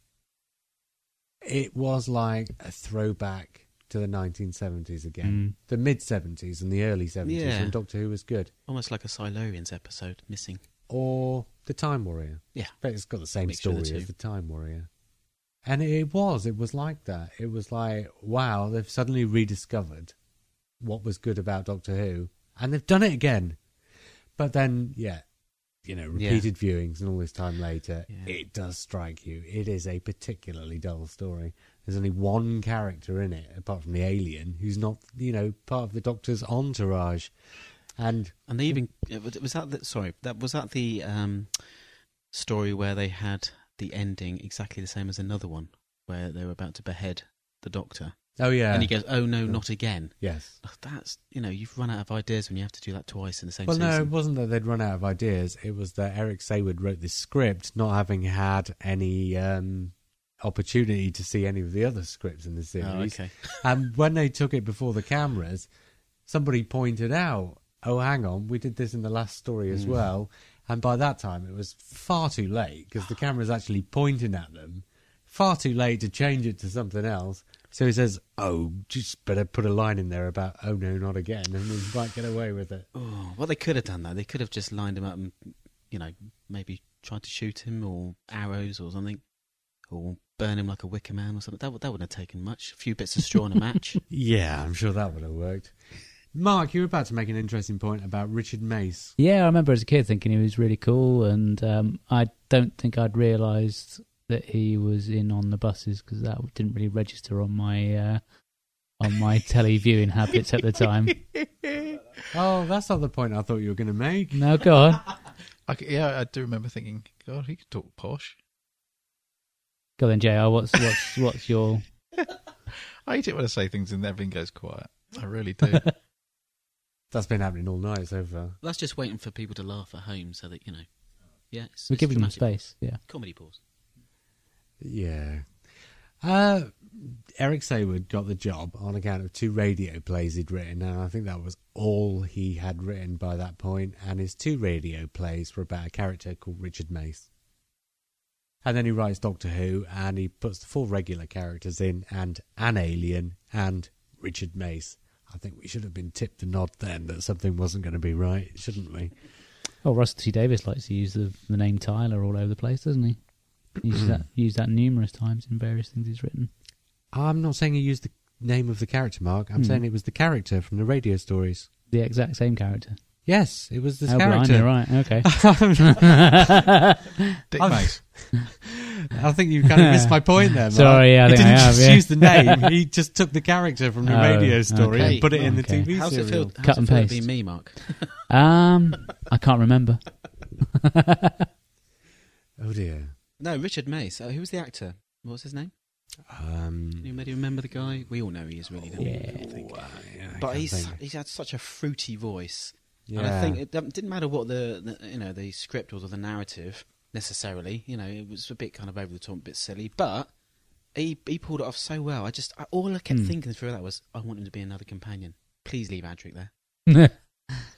it was like a throwback to the 1970s again. The mid 70s and the early 70s Yeah. when Doctor Who was good. Almost like a Silurians episode missing. Or The Time Warrior. Yeah. But it's got the same Mixture story the as. The Time Warrior. And it was, it was like that. It was like, wow, they've suddenly rediscovered what was good about Doctor Who, and they've done it again. But then, yeah, you know, Yeah. repeated viewings and all this time later, Yeah. it does strike you. It is a particularly dull story. There's only one character in it, apart from the alien, who's not, you know, part of the Doctor's entourage. And And they even was that the, sorry that was that the um, story where they had the ending exactly the same as another one where they were about to behead the doctor oh yeah, and he goes oh no not again yes. That's you know you've run out of ideas when you have to do that twice in the same Well, no, it wasn't that they'd run out of ideas. It was that Eric Saward wrote this script, not having had any um, opportunity to see any of the other scripts in the oh, series. okay And when they took it before the cameras, somebody pointed out, "Oh, hang on, we did this in the last story as Mm. well." And by that time, it was far too late because the camera's actually pointing at them. Far too late to change it to something else. So he says, "Oh, just better put a line in there about oh no, not again," and we might get away with it. oh, what they could have done that. they could have just lined him up and you know maybe tried to shoot him or arrows or something or burn him like a wicker man or something. That, would- that wouldn't have taken much. A few bits of straw and a match. Yeah, I'm sure that would have worked. Mark, you were about to make an interesting point about Richard Mace. Yeah, I remember as a kid thinking he was really cool, and um, I don't think I'd realised that he was in on the buses because that didn't really register on my uh, on my telly viewing habits at the time. Oh, that's not the point I thought you were going to make. No, go on. I c yeah, I do remember thinking, God, he could talk posh. Go then, JR. What's what's what's your I hate it when I say things and everything goes quiet. I really do. That's been happening all night so far. That's just waiting for people to laugh at home so that, you know. Yeah, it's, we're it's giving them dramatic. space? Yeah. Comedy pause. Yeah. Uh, Eric Saward got the job on account of two radio plays he'd written, and I think that was all he had written by that point. And his two radio plays were about a character called Richard Mace. And then he writes Doctor Who, and he puts the four regular characters in, and an alien, and Richard Mace. I think we should have been tipped the nod then that something wasn't going to be right, shouldn't we? Oh, Russell T Davies likes to use the, the name Tyler all over the place, doesn't he? He uses that used that numerous times in various things he's written. I'm not saying he used the name of the character, Mark. I'm Hmm. saying it was the character from the radio stories. The exact same character. Yes, it was this oh, character. blimey, right? Okay. Dick I've- Mace. I think you've kind of missed my point there. Mark. Sorry, yeah, I he think didn't have, just yeah. use the name; he just took the character from the Oh, radio story okay. and put it in Okay. the TV How's it serial. feel? How's Cut it and feel to paste. be me, Mark? Um, I can't remember. Oh dear. No, Richard Mace. Uh, who was the actor? What was his name? Um, you maybe remember the guy? We all know he is really. don't? Yeah. I uh, yeah, But he's think. he's had such a fruity voice, yeah. and I think it didn't didn't matter what the, the you know the script was or the narrative necessarily. You know, it was a bit kind of over the top, a bit silly, but he he pulled it off so well. I just I, all I kept Hmm. thinking through that was I want him to be another companion. Please leave Adric there,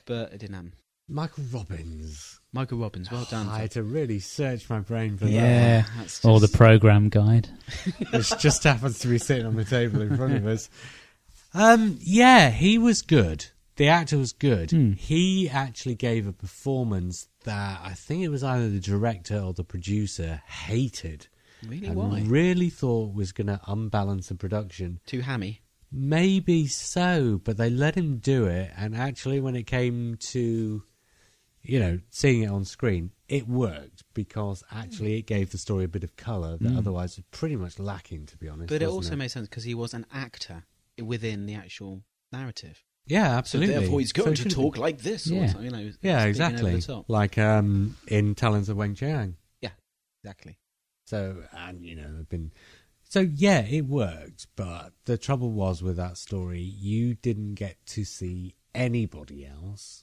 but it didn't happen. Michael Robbins. Michael Robbins, well done. I had to really search my brain for Yeah. that's or the program guide. which just happens to be sitting on the table in front of us. Um, yeah, he was good. The actor was good. Hmm. He actually gave a performance that I think it was either the director or the producer hated. really and why really thought was going to unbalance the production. too hammy. Maybe so, but they let him do it, and actually, when it came to, you know, seeing it on screen, it worked because actually it gave the story a bit of colour that Mm. otherwise was pretty much lacking, to be honest. But it also made sense because he was an actor within the actual narrative. Yeah, absolutely. So absolutely. therefore, he's So going it to talk been- like this. Yeah. something, you know, Yeah, exactly. Like um, in Talons of Weng Chiang. Yeah, exactly. So, and you know, I've been. So, yeah, it worked, but the trouble was with that story, you didn't get to see anybody else,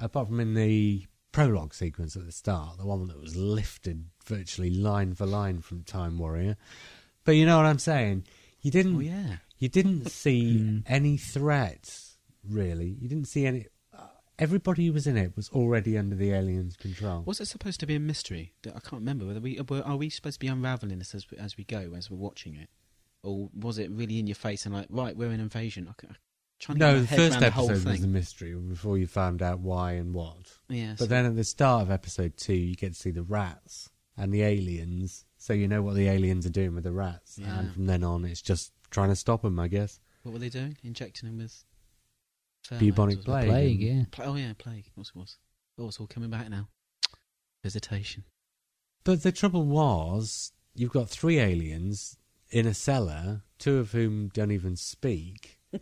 apart from in the prologue sequence at the start, the one that was lifted virtually line for line from Time Warrior. But you know what I'm saying? You didn't. Oh yeah. You didn't see Mm. any threats, really. You didn't see any. Uh, everybody who was in it was already under the aliens' control. Was it supposed to be a mystery? I can't remember. Whether we were- are we supposed to be unraveling this as we, as we go as we're watching it, or was it really in your face and like right, we're in invasion? I can't- trying to no, the first around the episode was a mystery before you found out why and what. yeah, But then at the start of episode two, you get to see the rats and the aliens, so you know what the aliens are doing with the rats. Yeah. And from then on, it's just trying to stop them, I guess. what were they doing? Injecting them with pheromones Bubonic or something? plague. Plague, yeah. Pla- oh yeah, plague. Of course it was. Oh, it's all coming back now. Visitation. But the trouble was, you've got three aliens in a cellar, two of whom don't even speak.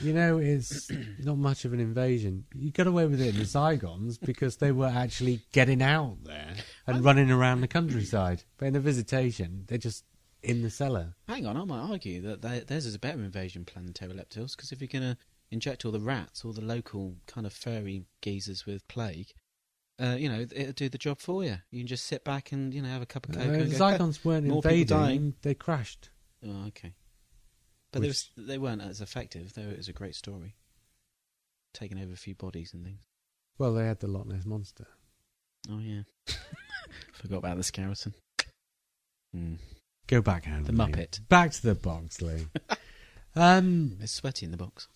you know, it's not much of an invasion. You got away with it in the Zygons because they were actually getting out there and running around the countryside. But in the visitation, they're just in the cellar. Hang on, I might argue that they, theirs is a better invasion plan than pterodactyls because if you're going to inject all the rats, all the local kind of furry geezers with plague, uh, you know, it'll do the job for you. You can just sit back and you know have a cup of Uh, cocoa. the go, Zygons weren't more invading, they crashed. Oh, okay. But they, Which- was, they weren't as effective. Though it was a great story, taking over a few bodies and things. Well, they had the Loch Ness Monster. Oh yeah, forgot about the Skarasen. Hmm. Go back, Andy. The Muppet. Back to the box, Lee. um, It's sweaty in the box.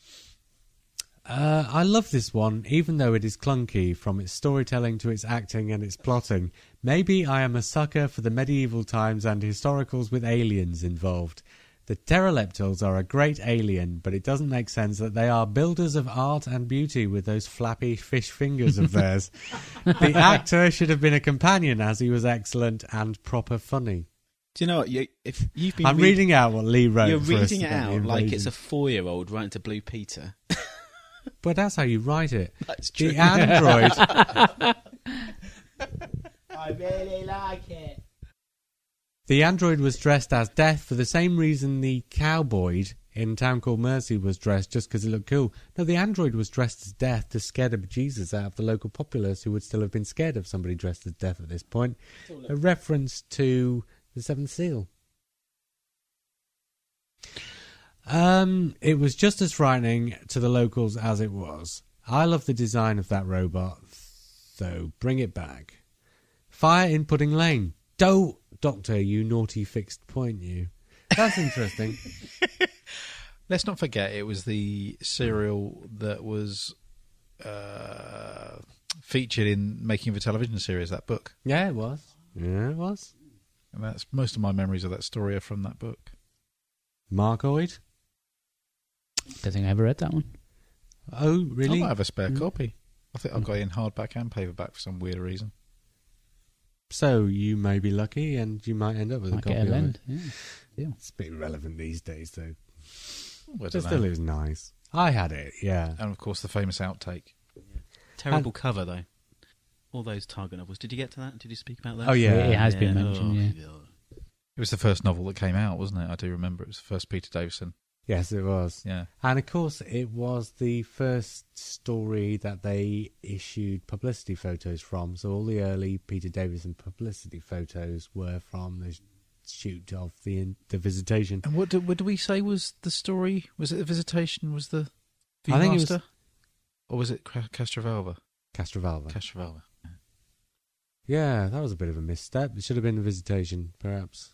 Uh, I love this one, even though it is clunky from its storytelling to its acting and its plotting. Maybe I am a sucker for the medieval times and historicals with aliens involved. The Terileptils are a great alien, but it doesn't make sense that they are builders of art and beauty with those flappy fish fingers of theirs. the actor should have been a companion as he was excellent and proper funny. Do you know what? You, if you've been I'm read- reading out what Lee wrote. you're for us reading it about the out like invasion. it's a four-year-old writing to Blue Peter. But that's how you write it. That's true. The android. I really like it. The android was dressed as Death for the same reason the cowboy in Town Called Mercy was dressed just because it looked cool. No, the android was dressed as Death to scare the bejesus out of the local populace who would still have been scared of somebody dressed as Death at this point. A reference to the Seventh Seal. Um, it was just as frightening to the locals as it was. I love the design of that robot, though. Bring it back. Fire in Pudding Lane. Don't, Doctor, you naughty fixed point, you. That's interesting. Let's not forget it was the serial that was uh, featured in making of a television series. That book. yeah, it was. Yeah, it was. And that's most of my memories of that story are from that book. Markoid. Don't think I ever read that one. Oh, really? I might have a spare Mm. copy. I think I've got it in hardback and paperback for some weird reason. So you may be lucky, and you might end up with a copy get a of lend. it. Yeah. It's a bit irrelevant these days, though. I But don't still, know. it was nice. I had it. Yeah. And of course, the famous outtake. Terrible cover though. All those Target novels. Did you get to that? Did you speak about that? Oh, yeah. It has been mentioned, oh, yeah. It was the first novel that came out, wasn't it? I do remember. It was the first Peter Davison. Yes, it was. Yeah. And of course, it was the first story that they issued publicity photos from. So all the early Peter Davison publicity photos were from the shoot of the the visitation. And what did, what did we say was the story? Was it the visitation? Was the I think it was- Or was it Ca- Castrovalva? Castrovalva. Castrovalva. Yeah, that was a bit of a misstep. It should have been a visitation, perhaps.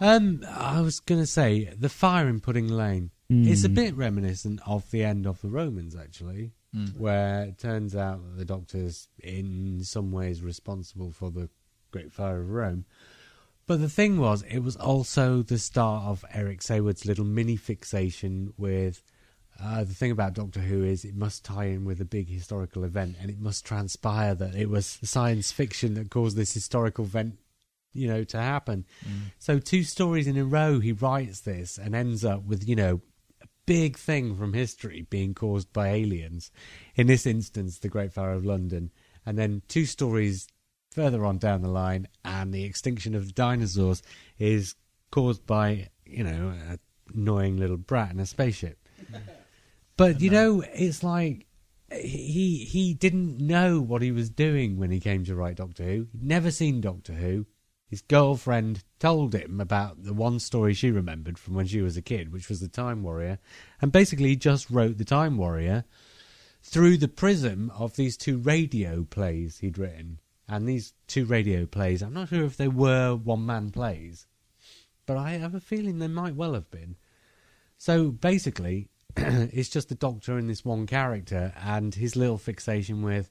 Um, I was going to say the fire in Pudding Lane. It's a Mm. bit reminiscent of the end of the Romans, actually, Mm. where it turns out that the Doctor's in some ways responsible for the Great Fire of Rome. But the thing was, it was also the start of Eric Saward's little mini fixation with uh, the thing about Doctor Who is it must tie in with a big historical event, and it must transpire that it was science fiction that caused this historical event, you know, to happen. Mm. So two stories in a row, he writes this and ends up with you know a big thing from history being caused by aliens. In this instance, the Great Fire of London, and then two stories further on down the line, and the extinction of the dinosaurs is caused by you know a annoying little brat in a spaceship. But you know, it's like he he didn't know what he was doing when he came to write Doctor Who. He'd never seen Doctor Who. His girlfriend told him about the one story she remembered from when she was a kid, which was the Time Warrior, and basically he just wrote the Time Warrior through the prism of these two radio plays he'd written. And these two radio plays, I'm not sure if they were one man plays, but I have a feeling they might well have been. So basically, it's just the Doctor and this one character and his little fixation with,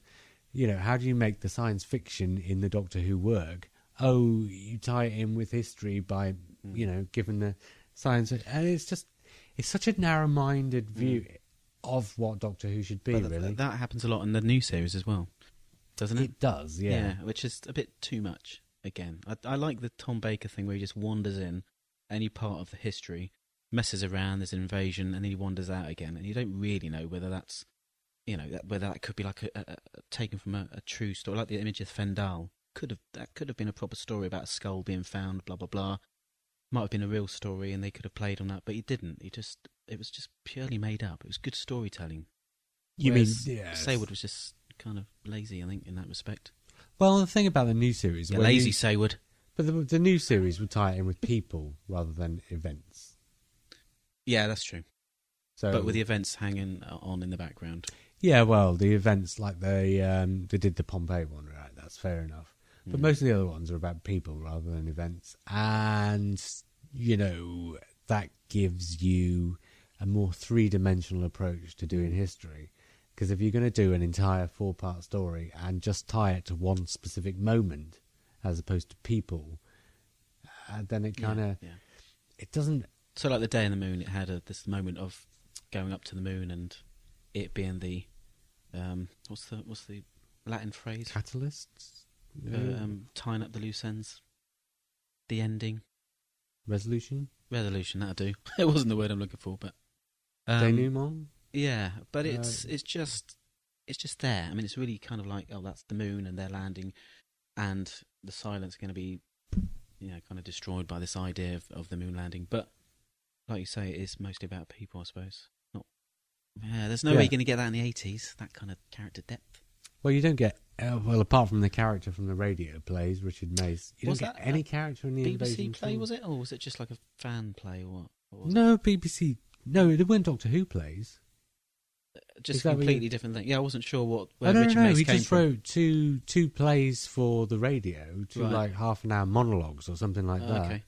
you know, how do you make the science fiction in the Doctor Who work? Oh, you tie it in with history by, hmm. you know, given the science, and it's just, it's such a narrow-minded hmm. view of what Doctor Who should be. Th- really, that happens a lot in the new series as well, doesn't it? it does, yeah. which is a bit too much. Again, I, I like the Tom Baker thing where he just wanders in any part of the history, messes around, there's an invasion, and then he wanders out again, and you don't really know whether that's, you know, that, whether that could be like a, a, a, taken from a, a true story, like the image of Fendal. Could have that could have been a proper story about a skull being found, blah blah blah. Might have been a real story, and they could have played on that, but he didn't. He just it was just purely made up. It was good storytelling. You mean Whereas yes. Saward was just kind of lazy, I think, in that respect. Well, the thing about the new series, Yeah, lazy you- Saward. but the, the new series would tie it in with people rather than events. Yeah, that's true. So, but with the events hanging on in the background. yeah, well, the events like they um, they did the Pompeii one, right? That's fair enough. But Mm. most of the other ones are about people rather than events, and you know that gives you a more three dimensional approach to doing history. Because if you're going to do an entire four part story and just tie it to one specific moment as opposed to people, uh, then it kind of Yeah, yeah. it doesn't. So, like the day in the moon, it had a, this moment of going up to the moon and it being the um, what's the what's the Latin phrase? Catalysts, Uh, um, tying up the loose ends. The ending resolution, resolution. That'll do. it wasn't the word I'm looking for, but um, denouement. Yeah, but it's Uh, it's just it's just there. I mean, it's really kind of like oh, that's the moon and they're landing, and the silence is going to be, you know, kind of destroyed by this idea of, of the moon landing. But like you say, it is mostly about people, I suppose. Not. Yeah, there's no way you're going to get that in the eighties. That kind of character depth. Well, you don't get uh, well apart from the character from the radio plays, Richard Mace. You Was don't get any character in the BBC Invasion play film. was it, or was it just like a fan play, or what? Was No, BBC. No, there weren't Doctor Who plays. it? Just a what you- completely different thing. Yeah, I wasn't sure what where Oh, no, Richard no, no. Mace He came just from. wrote two two plays for the radio, two Right. like half an hour monologues or something like Oh, that. okay.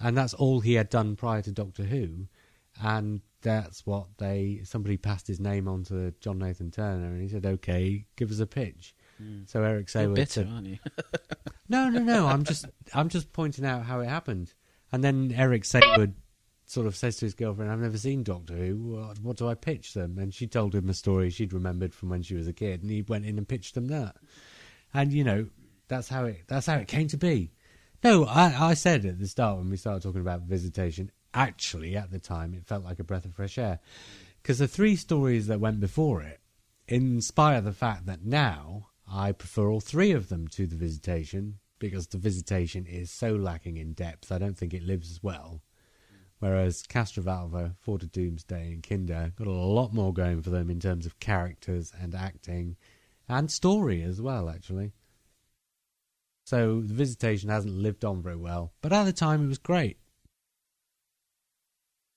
And that's all he had done prior to Doctor Who, and that's what they somebody passed his name on to John Nathan Turner, and he said, "Okay, give us a pitch." Mm. So Eric You're Saward bitter, said, aren't you? No, no, no. I'm just, I'm just pointing out how it happened. And then Eric Saward sort of says to his girlfriend, "I've never seen Doctor Who. What, what do I pitch them?" And she told him a story she'd remembered from when she was a kid, and he went in and pitched them that. And you know, that's how it, that's how it came to be. No, I, I said at the start when we started talking about visitation. Actually, at the time, it felt like a breath of fresh air because the three stories that went before it, in spite of the fact that now I prefer all three of them to the visitation because the visitation is so lacking in depth. I don't think it lives as well. Whereas Castrovalva, Four to Doomsday, and Kinda got a lot more going for them in terms of characters and acting and story as well, actually. So the visitation hasn't lived on very well, but at the time it was great.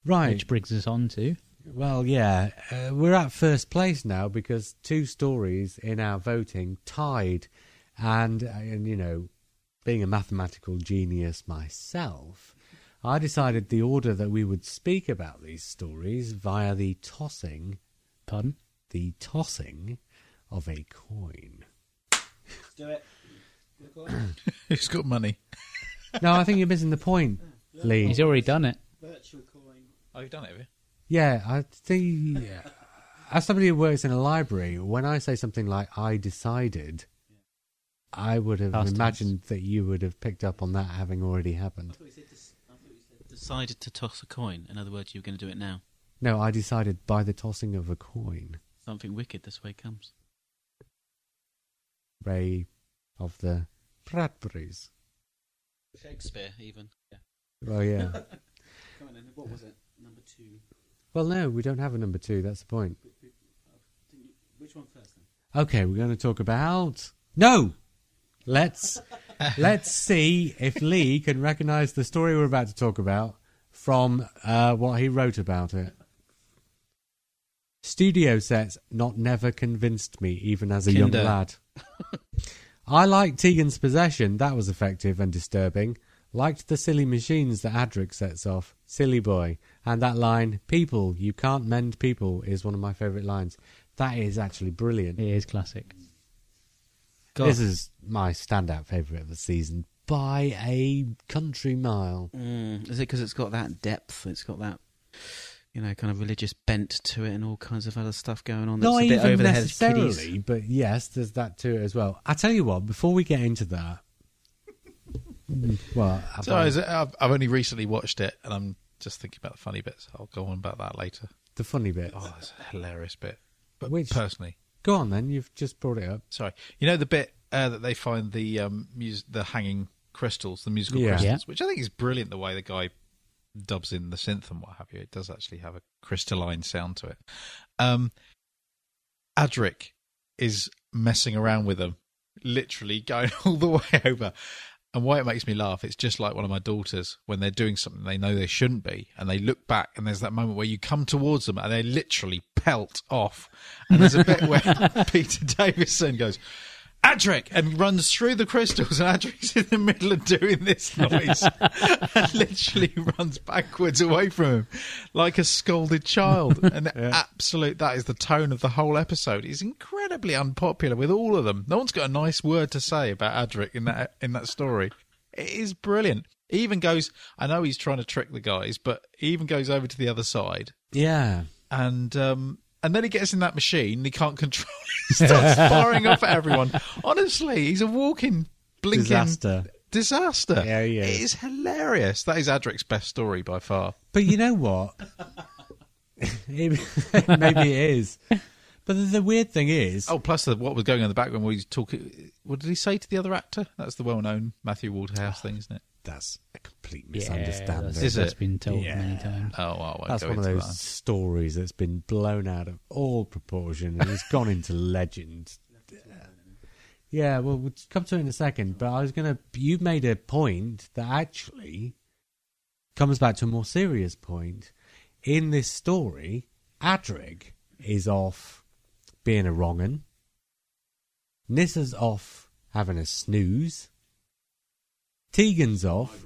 Right. Which brings us on to Well, yeah, uh, we're at first place now because two stories in our voting tied, and uh, and you know, being a mathematical genius myself, I decided the order that we would speak about these stories via the tossing, pardon. the tossing of a coin. Let's Do it. Who's got money? no, I think you're missing the point, Lee. He's already done it. Virtual coin. Oh, you've done it, have you? Yeah, I think yeah. as somebody who works in a library, when I say something like "I decided," I would have Past tense. imagined that you would have picked up on that having already happened. Decided to toss a coin. In other words, you were going to do it now. No, I decided by the tossing of a coin, Something wicked. This way comes. Ray of the Bradburys. Shakespeare, even. Yeah. Well, yeah. Come on then. What was it? Number two. well, no, we don't have a number two. That's the point. Which one first then? Okay, we're going to talk about no. Let's let's see if Lee can recognise the story we're about to talk about from uh, what he wrote about it. Studio sets not never convinced me, even as a young lad. I liked Tegan's possession; that was effective and disturbing. Liked the silly machines that Adric sets off, silly boy, and that line "People, you can't mend people" is one of my favourite lines. That is actually brilliant. It is classic. This is my standout favourite of the season by a country mile. Mm, is it because it's got that depth? It's got that, you know, kind of religious bent to it, and all kinds of other stuff going on. That's Not a bit even over the head of necessarily, kiddies. but yes, there's that to it as well. I tell you what, before we get into that, well, So is it, I've, I've only recently watched it, and I'm just thinking about the funny bits. I'll go on about that later. the funny bit. Oh, it's a hilarious bit. But Which- personally, Go on then, you've just brought it up. sorry, you know the bit uh, that they find the um, mus- the hanging crystals, the musical Yeah. crystals, which I think is brilliant. The way the guy dubs in the synth and what have you, it does actually have a crystalline sound to it. Um, Adric is messing around with them, literally going all the way over. And why it makes me laugh, it's just like one of my daughters when they're doing something they know they shouldn't be, and they look back, and there's that moment where you come towards them and they literally pelt off. And there's a bit where Peter Davison goes, Adric, and runs through the crystals, and Adric's in the middle of doing this noise, and literally runs backwards away from him like a scolded child. And absolute, that is the tone of the whole episode. He's incredibly unpopular with all of them. No one's got a nice word to say about Adric in that in that story. It is brilliant. He even goes. I know he's trying to trick the guys, but he even goes over to the other side Yeah. and um, and then he gets in that machine and he can't control it. He starts firing off at everyone. Honestly, he's a walking, blinking Disaster. disaster. Yeah, he It is. is hilarious. That is Adric's best story by far. But you know what? Maybe it is. But the, the weird thing is, Oh, plus the, what was going on in the background where he's talking. What did he say to the other actor? That's the well-known Matthew Waterhouse thing, isn't it? That's a complete Yeah, misunderstanding. that's, Is that's it? been told Yeah. many times. Oh, well, I That's one of those that. stories that's been blown out of all proportion and it's gone into legend. Yeah, well, we'll come to it in a second. But I was going to. You made a point that actually comes back to a more serious point. In this story, Adric is off being a wrong'un. Nyssa's off having a snooze. Tegan's off.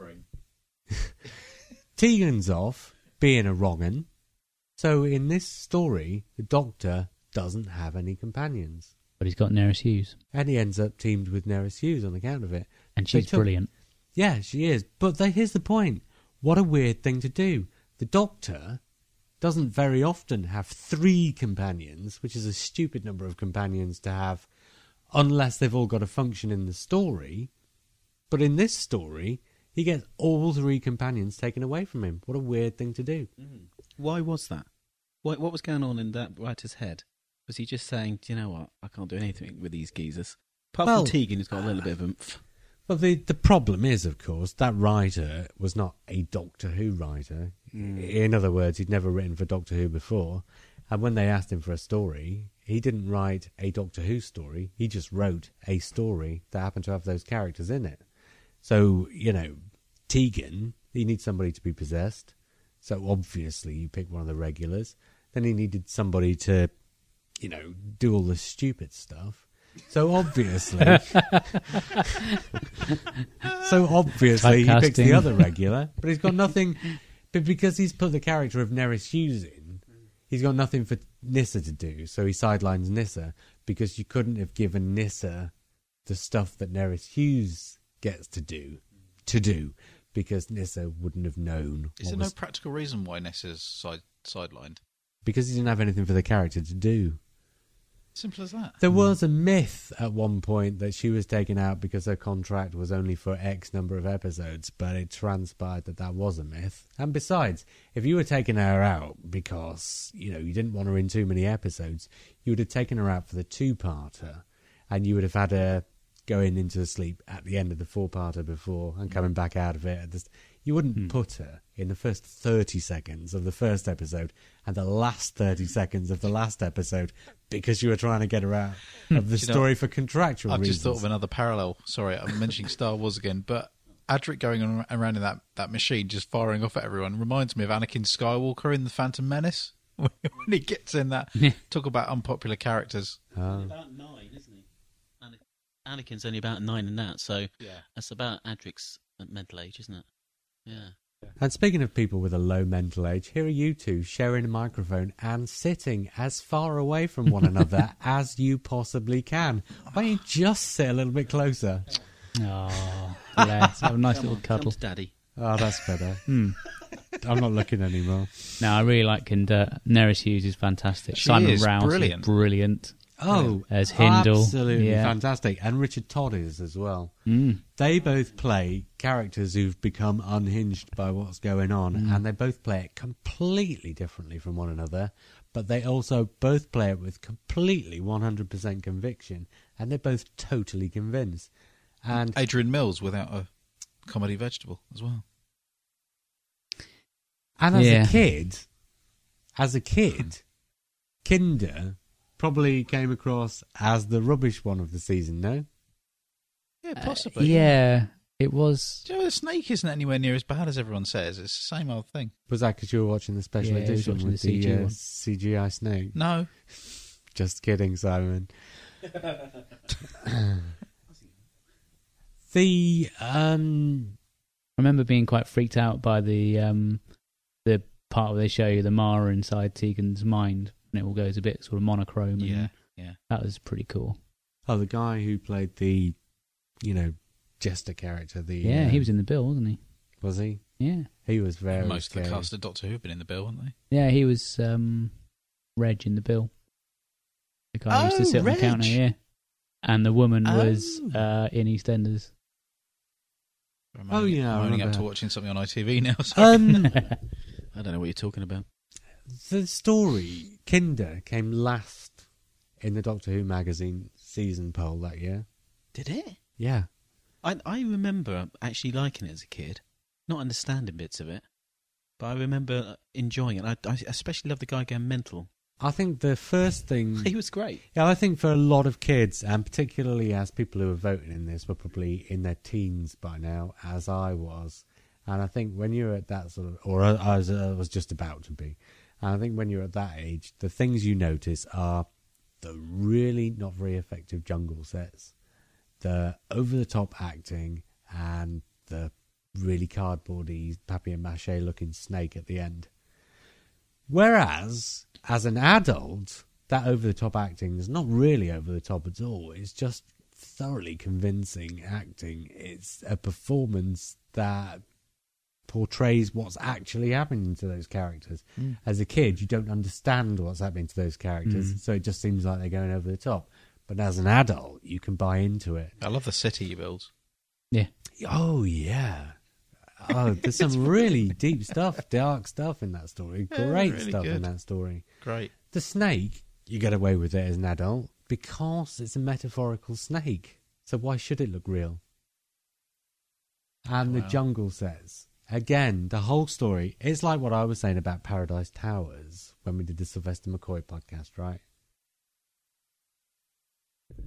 Tegan's off being a wrong'un. So in this story, the Doctor doesn't have any companions. But he's got Nerys Hughes, And he ends up teamed with Nerys Hughes on account of it. and she's took- brilliant. Yeah, she is. But the, here's the point. What a weird thing to do. The Doctor doesn't very often have three companions, which is a stupid number of companions to have, unless they've all got a function in the story. But in this story, he gets all three companions taken away from him. What a weird thing to do. Mm-hmm. Why was that? What, what was going on in that writer's head? Was he just saying, do you know what? I can't do anything with these geezers. Apart Well- from Tegan, who's got a little bit of oomph. Well, the the problem is, of course, that writer was not a Doctor Who writer. Mm. In other words, he'd never written for Doctor Who before. And when they asked him for a story, he didn't write a Doctor Who story. He just wrote a story that happened to have those characters in it. So, you know, Tegan, he needs somebody to be possessed. So obviously, you pick one of the regulars. Then he needed somebody to, you know, do all the stupid stuff. So obviously, so obviously he picks the other regular, but he's got nothing. But because he's put the character of Nerys Hughes in, he's got nothing for Nyssa to do. So he sidelines Nyssa because you couldn't have given Nyssa the stuff that Nerys Hughes gets to do, to do, because Nyssa wouldn't have known. Is there was- no practical reason why Ness is side sidelined? because he didn't have anything for the character to do. Simple as that. There hmm. was a myth at one point that she was taken out because her contract was only for X number of episodes, but it transpired that that was a myth. And besides, if you were taking her out because, you know, you didn't want her in too many episodes, you would have taken her out for the two-parter, and you would have had her going into sleep at the end of the four-parter before and coming back out of it. At this, you wouldn't put her in the first 30 seconds of the first episode and the last 30 seconds of the last episode because you were trying to get her out of the Do you know, story for contractual I've reasons. just thought of another parallel. Sorry, I'm mentioning Star Wars again, but Adric going on, around in that, that machine, just firing off at everyone, reminds me of Anakin Skywalker in The Phantom Menace. when he gets in that, talk about unpopular characters. Ah. about nine, isn't he? Anakin's only about nine in that, so Yeah. that's about Adric's mental age, isn't it? Yeah. And speaking of people with a low mental age, here are you two sharing a microphone and sitting as far away from one another as you possibly can. Why don't you just sit a little bit closer? Oh, let's have a nice little Come cuddle. to Daddy. Oh, that's better. Hmm. I'm not looking anymore. No, I really like and uh, Nerys Hughes is fantastic. She Simon is Rouse brilliant. is brilliant. Oh, As Hindle, absolutely yeah. fantastic. And Richard Todd is as well. Mm. They both play characters who've become unhinged by what's going on, and they both play it completely differently from one another. But they also both play it with completely 100% conviction, and they're both totally convinced. And Adrian Mills without a comedy vegetable as well. and as Yeah. a kid, as a kid, Kinda probably came across as the rubbish one of the season. No, Yeah, Uh, possibly. yeah, it was. Do you know, the snake isn't anywhere near as bad as everyone says. It's the same old thing. was that because you were watching the special Yeah, edition watching with the the, CG uh. CGI snake? No, Just kidding, Simon. the um, I remember being quite freaked out by the um, the part where they show you the Mara inside Tegan's mind, and it all goes a bit sort of monochrome. and Yeah, yeah. that was pretty cool. oh, the guy who played the, you know, jester character. The Yeah, uh, he was in the bill, wasn't he? Was he? Yeah, He was very Most scary. of the cast of Doctor Who have been in the bill, haven't they? yeah, he was um, Reg in the bill. The guy who used to Oh, sit on the counter, yeah. And the woman was Oh. uh, in EastEnders. I'm Oh, yeah, I I'm only up to her. watching something on ITV now. Sorry. Um, I don't know what you're talking about. The story Kinda came last in the Doctor Who magazine season poll that year. Did it? Yeah. I I remember actually liking it as a kid, not understanding bits of it, but I remember enjoying it. I, I especially love the guy going mental. I think the first thing He was great. Yeah, I think for a lot of kids, and particularly as people who are voting in this were probably in their teens by now, as I was. And I think when you're at that sort of, or as I was just about to be, and I think when you're at that age, the things you notice are the really not very effective jungle sets, the over the top acting, and the really cardboardy papier mache looking snake at the end. Whereas, as an adult, that over the top acting is not really over the top at all. It's just thoroughly convincing acting. It's a performance that portrays what's actually happening to those characters. As a kid, you don't understand what's happening to those characters, Mm. so it just seems like they're going over the top. But as an adult, you can buy into it. I love the city he builds. yeah. Oh yeah. Oh, there's some really deep stuff, dark stuff in that story. Yeah, Great really stuff in that story. Great. The snake, you get away with it as an adult because it's a metaphorical snake. So why should it look real? And the jungle says, again, the whole story is like what I was saying about Paradise Towers when we did the Sylvester McCoy podcast, right?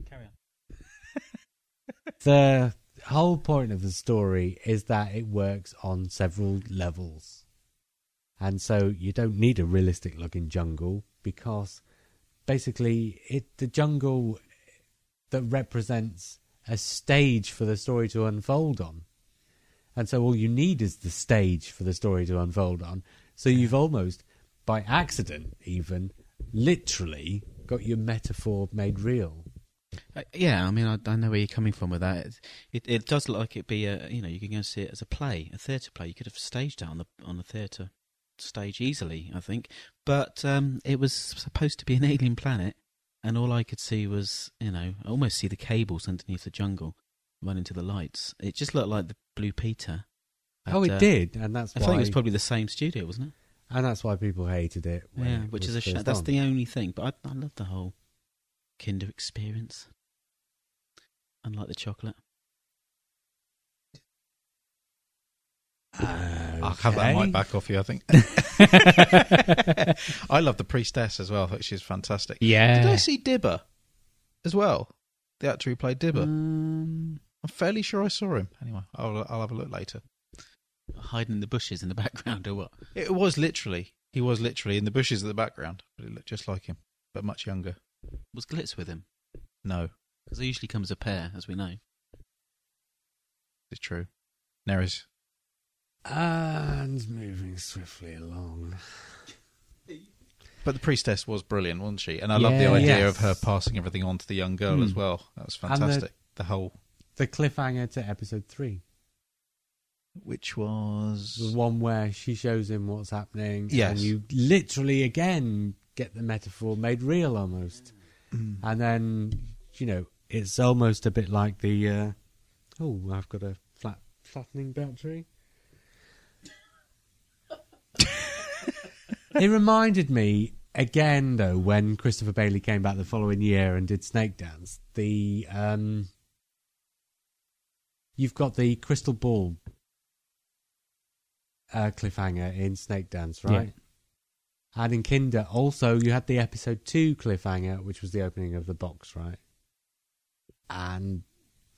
Carry on. the whole point of the story is that it works on several levels. And so you don't need a realistic looking jungle because basically it the jungle that represents a stage for the story to unfold on. And so all you need is the stage for the story to unfold on. So you've almost by accident even literally got your metaphor made real. Uh, yeah, I mean, I, I know where you're coming from with that. It, it, it does look like it be a, you know, you can go and see it as a play, a theatre play. You could have staged it on the on the theatre stage easily, I think. But um, it was supposed to be an alien planet, and all I could see was, you know, I almost see the cables underneath the jungle running to the lights. It just looked like the Blue Peter. oh, it uh, did, and that's I why think it was probably the same studio, wasn't it? and that's why people hated it. when Yeah, it which is a shame. That's the only thing. But I, I love the whole Kinda experience. Unlike the chocolate. I'll have that mic back off you, I think. I love the priestess as well. I think she's fantastic. Yeah. Did I see Dibber as well? The actor who played Dibber. Um, I'm fairly sure I saw him. Anyway, I'll, I'll have a look later. Hiding in the bushes in the background or what? It was literally, he was literally in the bushes at the background, but it looked just like him, but much younger. Was Glitz with him? No, Because they usually come as a pair, as we know. it's true. Nerys. And moving swiftly along. But the priestess was brilliant, wasn't she? And I love the idea Yes. of her passing everything on to the young girl as Hmm. well. That was And the- fantastic. the whole, The cliffhanger to episode three. which was The one where she shows him what's happening. Yes. And you literally, again, get the metaphor made real almost. Mm. And then, you know, it's almost a bit like the. Uh, oh, I've got a flat flattening battery. it reminded me again, though, when Christopher Bailey came back the following year and did Snakedance. The um, you've got the crystal ball uh, cliffhanger in Snakedance, right? And in Kinda, also you had the episode two cliffhanger, which was the opening of the box, right? And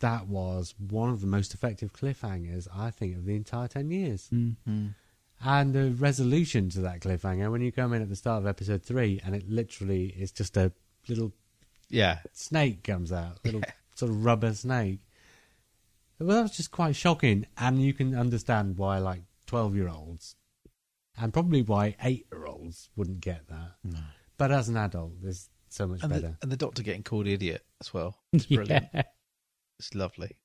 that was one of the most effective cliffhangers, I think, of the entire ten years. mm. Mm. And the resolution to that cliffhanger, when you come in at the start of episode three, and it literally is just a little Yeah. snake comes out, little sort of rubber snake. Well, that was just quite shocking, and you can understand why, like twelve-year-olds, and probably why eight-year-olds wouldn't get that. But as an adult, it's so much And the, better. and the doctor getting called idiot as well. It's brilliant. Yeah. It's lovely.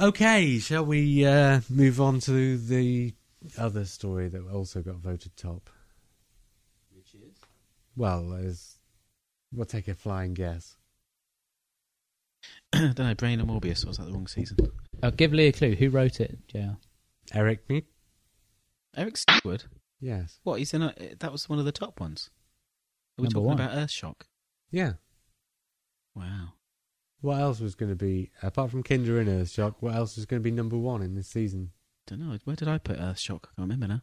Okay, shall we uh, move on to the other story that also got voted top? Which is? Well, as we'll take a flying guess. I don't know, Brain and Morbius, or was that the wrong season? I'll give Lee a clue. Who wrote it, JR? Eric me? Eric Saward? Yes. What, he's in a, that was one of the top ones? Are we Number talking one. about Earthshock? Yeah. Wow. What else was going to be apart from Kinda and Earthshock? What else was going to be number one in this season? Don't know. Where did I put Earthshock? I can't remember now.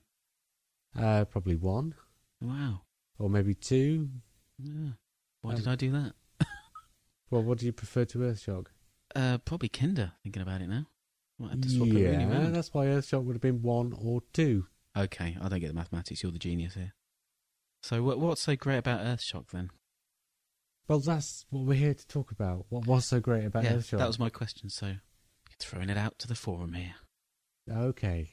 Uh, probably one Wow. or maybe two. Yeah. Why Um, did I do that? Well, what do you prefer to Earthshock? Uh, probably Kinda, thinking about it now. Might have to swap it really yeah, round. that's why Earthshock would have been one or two. Okay, I don't get the mathematics. You're the genius here. So, what, what's so great about Earthshock then? Well, that's what we're here to talk about. What was so great about yeah, Earthshock? that was my question. So, throwing it out to the forum here. Okay.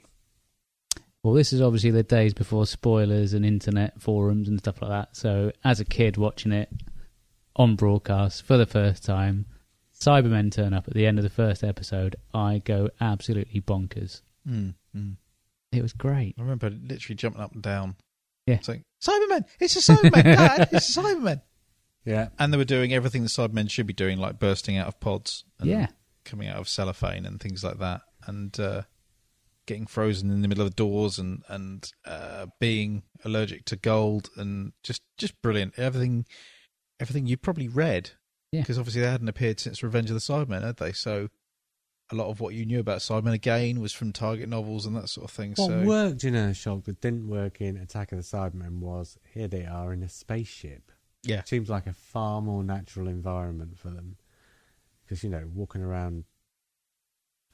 Well, this is obviously the days before spoilers and internet forums and stuff like that. So, as a kid watching it on broadcast for the first time, Cybermen turn up at the end of the first episode. I go absolutely bonkers. Mm, mm. It was great. I remember literally jumping up and down. Yeah. Saying, Cybermen! It's a Cybermen! Dad, it's a Cybermen! Yeah. And they were doing everything the Cybermen should be doing, like bursting out of pods and Yeah. coming out of cellophane and things like that. And uh, getting frozen in the middle of the doors and, and uh, being allergic to gold and just, just brilliant. Everything everything you probably read. Yeah. Because obviously they hadn't appeared since Revenge of the Cybermen, had they? So a lot of what you knew about Cybermen again was from Target novels and that sort of thing. What so worked in Earthshock that didn't work in Attack of the Cybermen was here they are in a spaceship. yeah, Seems like a far more natural environment for them. Because, you know, walking around.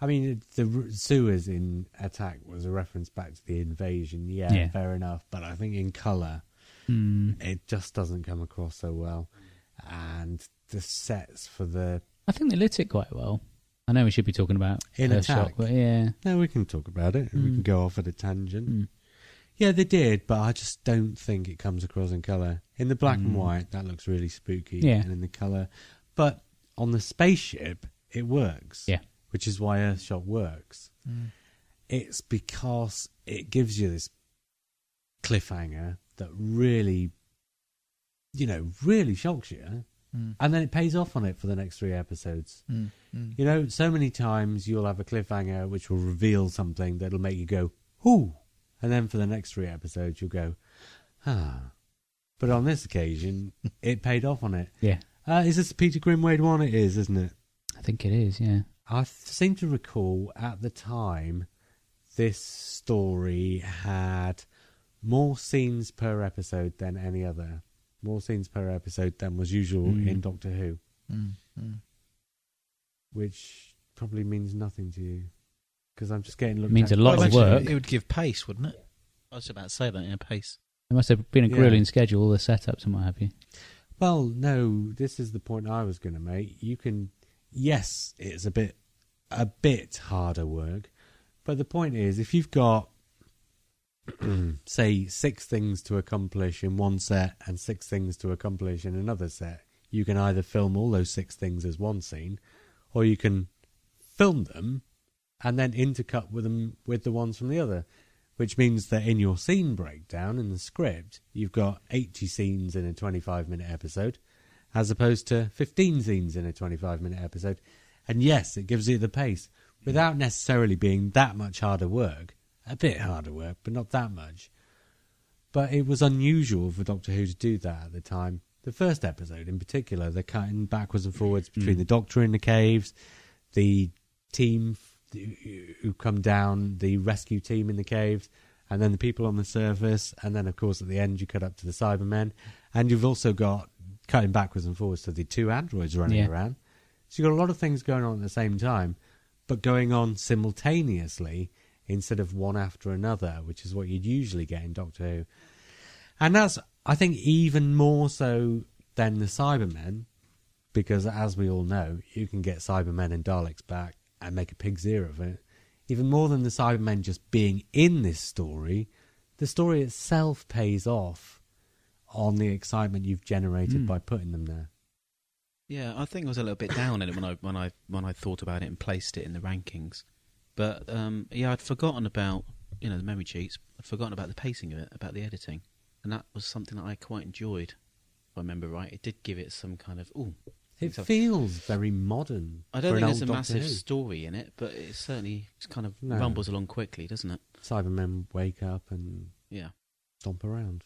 I mean, the r- sewers in Attack was a reference back to the invasion. Yeah, Yeah. fair enough. But I think in colour, Hmm. it just doesn't come across so well. And the sets for the. I think they lit it quite well. I know we should be talking about In Attack. but yeah. No, we can talk about it. We Mm. can go off at a tangent. Mm. Yeah, they did, but I just don't think it comes across in colour. In the black and Mm. white, that looks really spooky. Yeah. And in the colour. But on the spaceship, it works. Yeah. Which is why Earthshock works. Mm. It's because it gives you this cliffhanger that really, you know, really shocks you. Mm. And then it pays off on it for the next three episodes. Mm. Mm. You know, so many times you'll have a cliffhanger which will reveal something that'll make you go, ooh. And then for the next three episodes, you'll go, ah. But on this occasion, it paid off on it. Yeah. Uh, is this Peter Grimwade one? It is, isn't it? I think it is, yeah. I seem to recall at the time this story had more scenes per episode than any other. More scenes per episode than was usual Mm. in Doctor Who, Mm. Mm. which probably means nothing to you. Because I'm just getting looked Means at a lot of work. It would give pace, wouldn't it? I was about to say that in a pace. There must have been a Yeah. grueling schedule, all the setups and what have you. Well, no, this is the point I was going to make. You can, yes, it's a bit, a bit harder work, but the point is, if you've got, say, six things to accomplish in one set and six things to accomplish in another set, you can either film all those six things as one scene, or you can film them and then intercut with them with the ones from the other which means that in your scene breakdown in the script, you've got 80 scenes in a 25 minute episode, as opposed to 15 scenes in a 25 minute episode. And yes, it gives you the pace without necessarily being that much harder work. A bit harder work, but not that much. But it was unusual for Doctor Who to do that at the time. The first episode, in particular, they're cutting backwards and forwards between Mm. the Doctor in the caves, the team who come down, the rescue team in the caves, and then the people on the surface, and then of course at the end you cut up to the Cybermen, and you've also got cutting backwards and forwards to the two androids running Yeah. around. So you've got a lot of things going on at the same time, but going on simultaneously instead of one after another, which is what you'd usually get in Doctor Who. And that's, I think, even more so than the Cybermen, because, as we all know, you can get Cybermen and Daleks back and make a pig's ear of it. Even more than the Cybermen just being in this story, the story itself pays off on the excitement you've generated Mm. by putting them there. Yeah, I think I was a little bit down on it when I when I when I thought about it and placed it in the rankings. But um, yeah, I'd forgotten about you know the memory cheats. I'd forgotten about the pacing of it, about the editing, and that was something that I quite enjoyed. If I remember right, it did give it some kind of oh. It feels very modern. I don't think there's a Doctor massive Who. story in it, but it certainly just kind of No. rumbles along quickly, doesn't it? Cybermen wake up and Yeah. stomp around.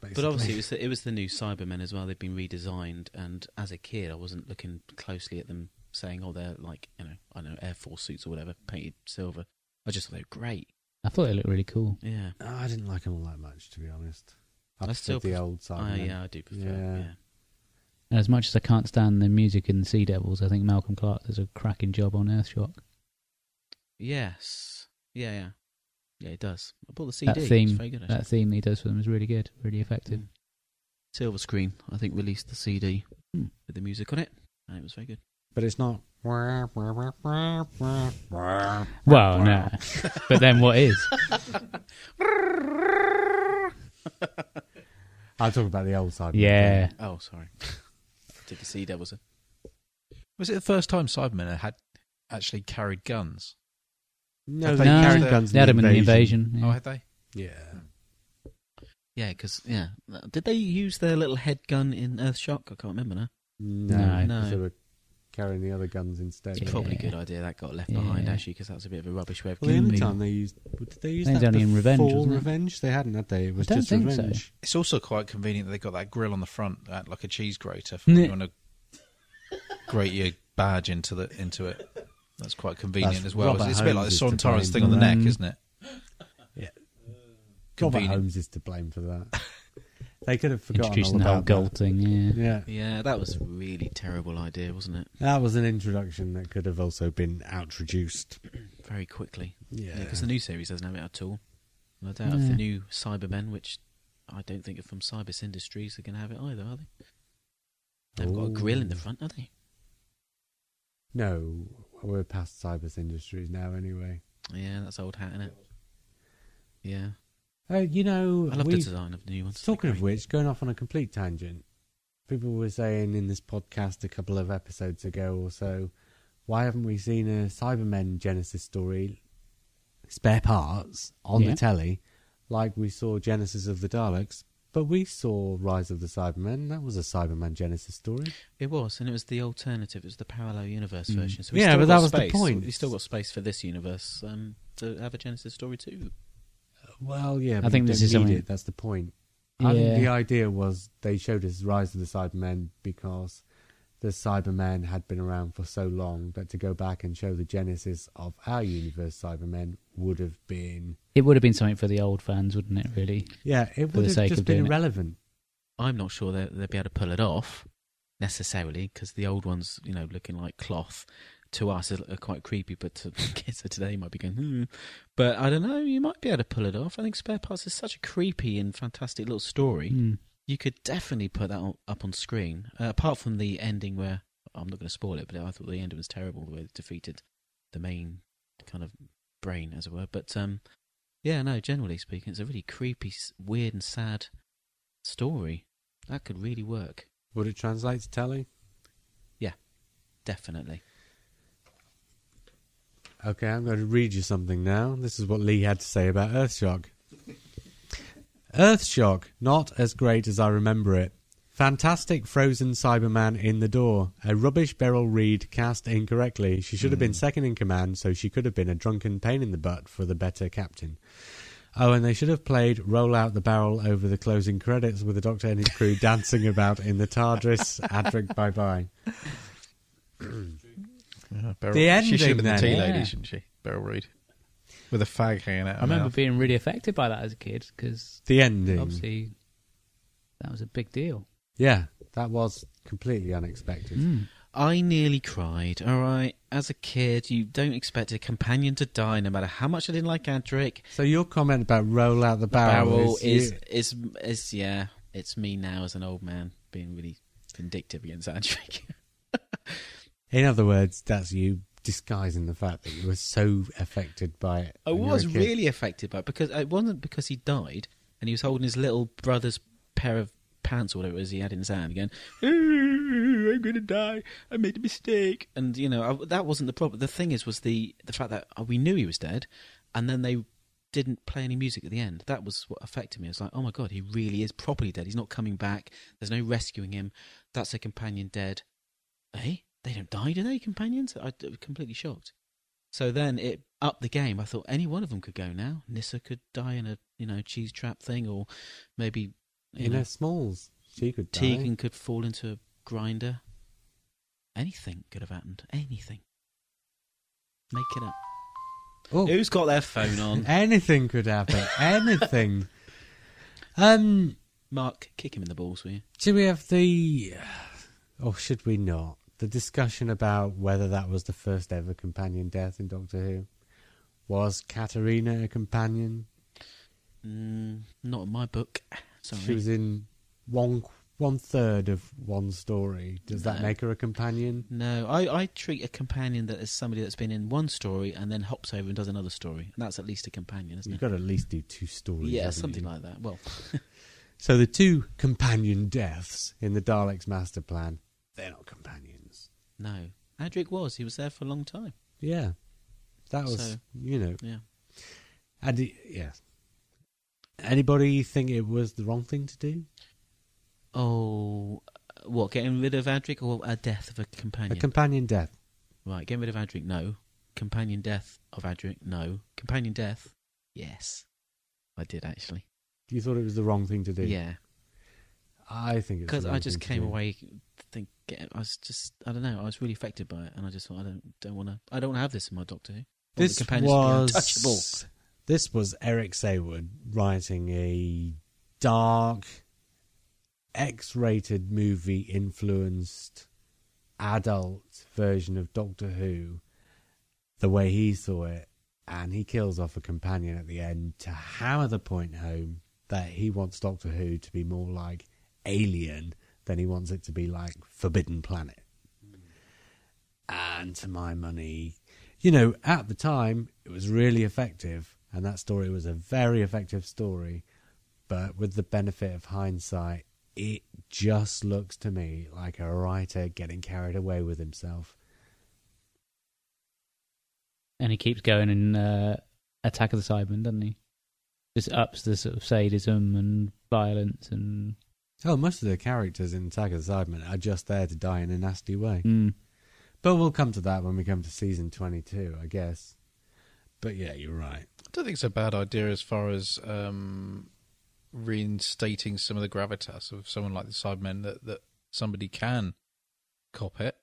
But obviously, it was the, it was the new Cybermen as well. They've been redesigned, and as a kid, I wasn't looking closely at them, saying, "Oh, they're like you know, I don't know, Air Force suits or whatever, painted silver." I just thought they were great. I thought they looked really cool. Yeah, Oh, I didn't like them all that much, to be honest. I, I preferred still the pref- old I, Cybermen. yeah, I do prefer. Yeah. Yeah. And as much as I can't stand the music in Sea Devils, I think Malcolm Clarke does a cracking job on Earthshock. Yes. Yeah, yeah, yeah. It does. I bought the CD. That It's theme, very good. Actually. that theme he does for them is really good, really effective. Mm. Silva Screen, I think, released the CD Hmm. with the music on it, and it was very good. But it's not. Well, no, but then what is? I'll talk about the old Cybermen. Yeah, Oh, sorry. Did the Sea Devils? It. Was it the first time Cybermen had actually carried guns? No, Have they they no, carried used guns they in had the them in the invasion. invasion. Oh, Yeah. had they? Yeah. Yeah, because yeah, did they use their little head gun in Earthshock? I can't remember now. No, No. 'cause No. they were carrying the other guns instead. It's probably a good idea that got left behind actually, because that was a bit of a rubbish way of Well, the killing only people. time they used did they use I think that only in Revenge, before wasn't it? Revenge? They hadn't, had they? It was don't just think so. Revenge. It's also quite convenient that they got that grill on the front, uh, like a cheese grater, for when you want to grate your badge into the into it. That's quite convenient That's as well. Robert It's a bit like the Holmes is to Sontarans blame thing on the neck, isn't it? Yeah. Robert Convenient. Holmes is to blame for that. They could have forgotten Introducing all the whole about gold thing. Yeah. that. Yeah, Yeah, that was a really terrible idea, wasn't it? that was an introduction that could have also been outroduced. Very quickly. Yeah, Yeah, because the new series doesn't have it at all. And I doubt if the Yeah. new Cybermen, which I don't think are from Cybus Industries, are going to have it either, are they? They've got a grill in the front, have they? No, we're past Cybus Industries now anyway. Yeah, that's old hat, isn't it? Yeah. Uh, you know, I love we, the design of the new ones. They're talking of great. which, going off on a complete tangent, people were saying in this podcast a couple of episodes ago or so, why haven't we seen a Cybermen Genesis story, spare parts, on Yeah. the telly, like we saw Genesis of the Daleks? But we saw Rise of the Cybermen. That was a Cyberman Genesis story. It was, and it was the alternative. It was the parallel universe Mm. version. So we Yeah, still but got that was the space. point. We still got space for this universe um, to have a Genesis story too. Well, yeah, I think this is something- it. That's the point. I think the idea was they showed us Rise of the Cybermen because the Cybermen had been around for so long that to go back and show the genesis of our universe Cybermen would have been It would have been something for the old fans, wouldn't it? Really? yeah, it would have just been doing it. irrelevant. I'm not sure that they'll be able to pull it off necessarily because the old ones, you know, looking like cloth to us are, quite creepy, but to kids of today might be going, hmm. But I don't know, you might be able to pull it off. I think Spare Parts is such a creepy and fantastic little story. Mm. You could definitely put that up on screen. Uh, apart from the ending where I'm not going to spoil it, but I thought the ending was terrible the way they defeated the main kind of brain, as it were. But um, yeah, no, generally speaking, it's a really creepy, weird, and sad story. That could really work. Would it translate to telly? Yeah, definitely. Okay, I'm going to read you something now. This is what Lee had to say about Earthshock. Earthshock, not as great as I remember it. Fantastic frozen Cyberman in the door. A rubbish Beryl Reid cast incorrectly. She should have been hmm. second in command, so she could have been a drunken pain in the butt for the better captain. Oh, and they should have played Roll Out the Barrel over the closing credits with the Doctor and his crew dancing about in the TARDIS. Adric, bye bye. Yeah, Beryl, The she should have been the then. tea Yeah. lady, shouldn't she? Beryl Reid. With a fag hanging out. I remember mouth. being really affected by that as a kid because The ending. obviously that was a big deal. Yeah, that was completely unexpected. Mm. I nearly cried. All right, as a kid, you don't expect a companion to die, no matter how much I didn't like Adric. So your comment about roll out the The barrel, barrel is, is is is yeah. It's me now as an old man being really vindictive against Adric. In other words, that's you disguising the fact that you were so affected by it. I when you were was really affected by it because it wasn't because he died and he was holding his little brother's pair of pants or whatever it was he had in his hand, going, "I'm going to die. I made a mistake." And you know I, that wasn't the problem. The thing is, was the the fact that uh, we knew he was dead, and then they didn't play any music at the end. That was what affected me. It's like, oh my god, he really is properly dead. He's not coming back. There's no rescuing him. That's a companion dead. Eh? They don't die, do they? Companions? I was completely shocked. So then it upped the game. I thought any one of them could go now. Nyssa could die in a you know cheese trap thing, or maybe you, You know Smalls. She could die. Tegan could fall into a grinder. Anything could have happened. Anything. Make it up. Oh, Who's got their phone on? anything could happen. anything. Um, Mark, kick him in the balls, will you? should we have the, or should we not? The discussion about whether that was the first ever companion death in Doctor Who. Was Katarina a companion? Mm, not in my book. Sorry. She was in one one third of one story. Does that make her a companion? No, I, I treat a companion that is somebody that's been in one story and then hops over and does another story. And that's at least a companion, isn't You've it? got to at least do two stories. Yeah, something you? like that. Well, So the two companion deaths in the Daleks' master plan, they're not companions. No. Adric was. He was there for a long time. Yeah, that was So- you know. Yeah. And it- yeah. Anybody think it was the wrong thing to do? Oh, uh, what? Getting rid of Adric or a death of a companion? A companion death. right, getting rid of Adric, no. Companion death of Adric, no. Companion death, yes. I did actually. You thought it was the wrong thing to do? Yeah, I think it's because I just came away think I was just I don't know I was really affected by it and I just thought I don't don't want to I don't want to have this in my Doctor Who. I want the This companions to be was untouchable. this was Eric Saward writing a dark, X-rated movie influenced adult version of Doctor Who, the way he saw it, and he kills off a companion at the end to hammer the point home that he wants Doctor Who to be more like Alien then he wants it to be like Forbidden Planet. And to my money, you know, at the time, it was really effective, and that story was a very effective story. But with the benefit of hindsight, it just looks to me like a writer getting carried away with himself. And he keeps going in uh, Attack of the Cybermen, doesn't he? Just ups the sort of sadism and violence and. Oh, most of the characters in Attack of the Cybermen are just there to die in a nasty way. Mm. But we'll come to that when we come to season 22, I guess. But yeah, you're right. I don't think it's a bad idea as far as um, reinstating some of the gravitas of someone like the Cybermen that, that somebody can cop it.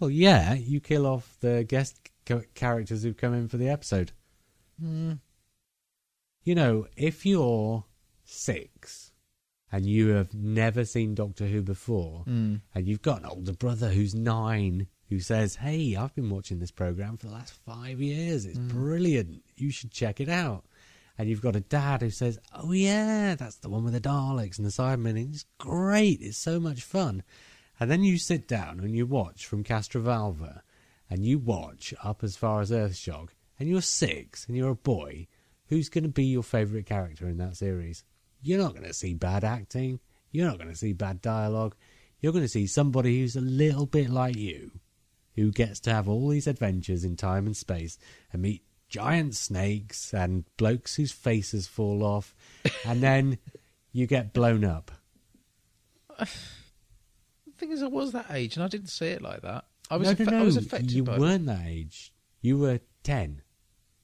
Well, yeah, you kill off the guest ca- characters who've come in for the episode. Mm. You know, if you're six and you have never seen Doctor Who before, Mm. and you've got an older brother who's nine who says, Hey, I've been watching this program for the last five years. It's Mm. brilliant. You should check it out. And you've got a dad who says, Oh, yeah, that's the one with the Daleks and the Cybermen. It's great. It's so much fun. And then you sit down and you watch from Castrovalva and you watch up as far as Earthshock and you're six and you're a boy. Who's going to be your favourite character in that series? You're not going to see bad acting. You're not going to see bad dialogue. You're going to see somebody who's a little bit like you, who gets to have all these adventures in time and space and meet giant snakes and blokes whose faces fall off, and then you get blown up. The thing is, I was that age and I didn't see it like that. I was, no, affe- no, no. I was affected you weren't that age. You were ten.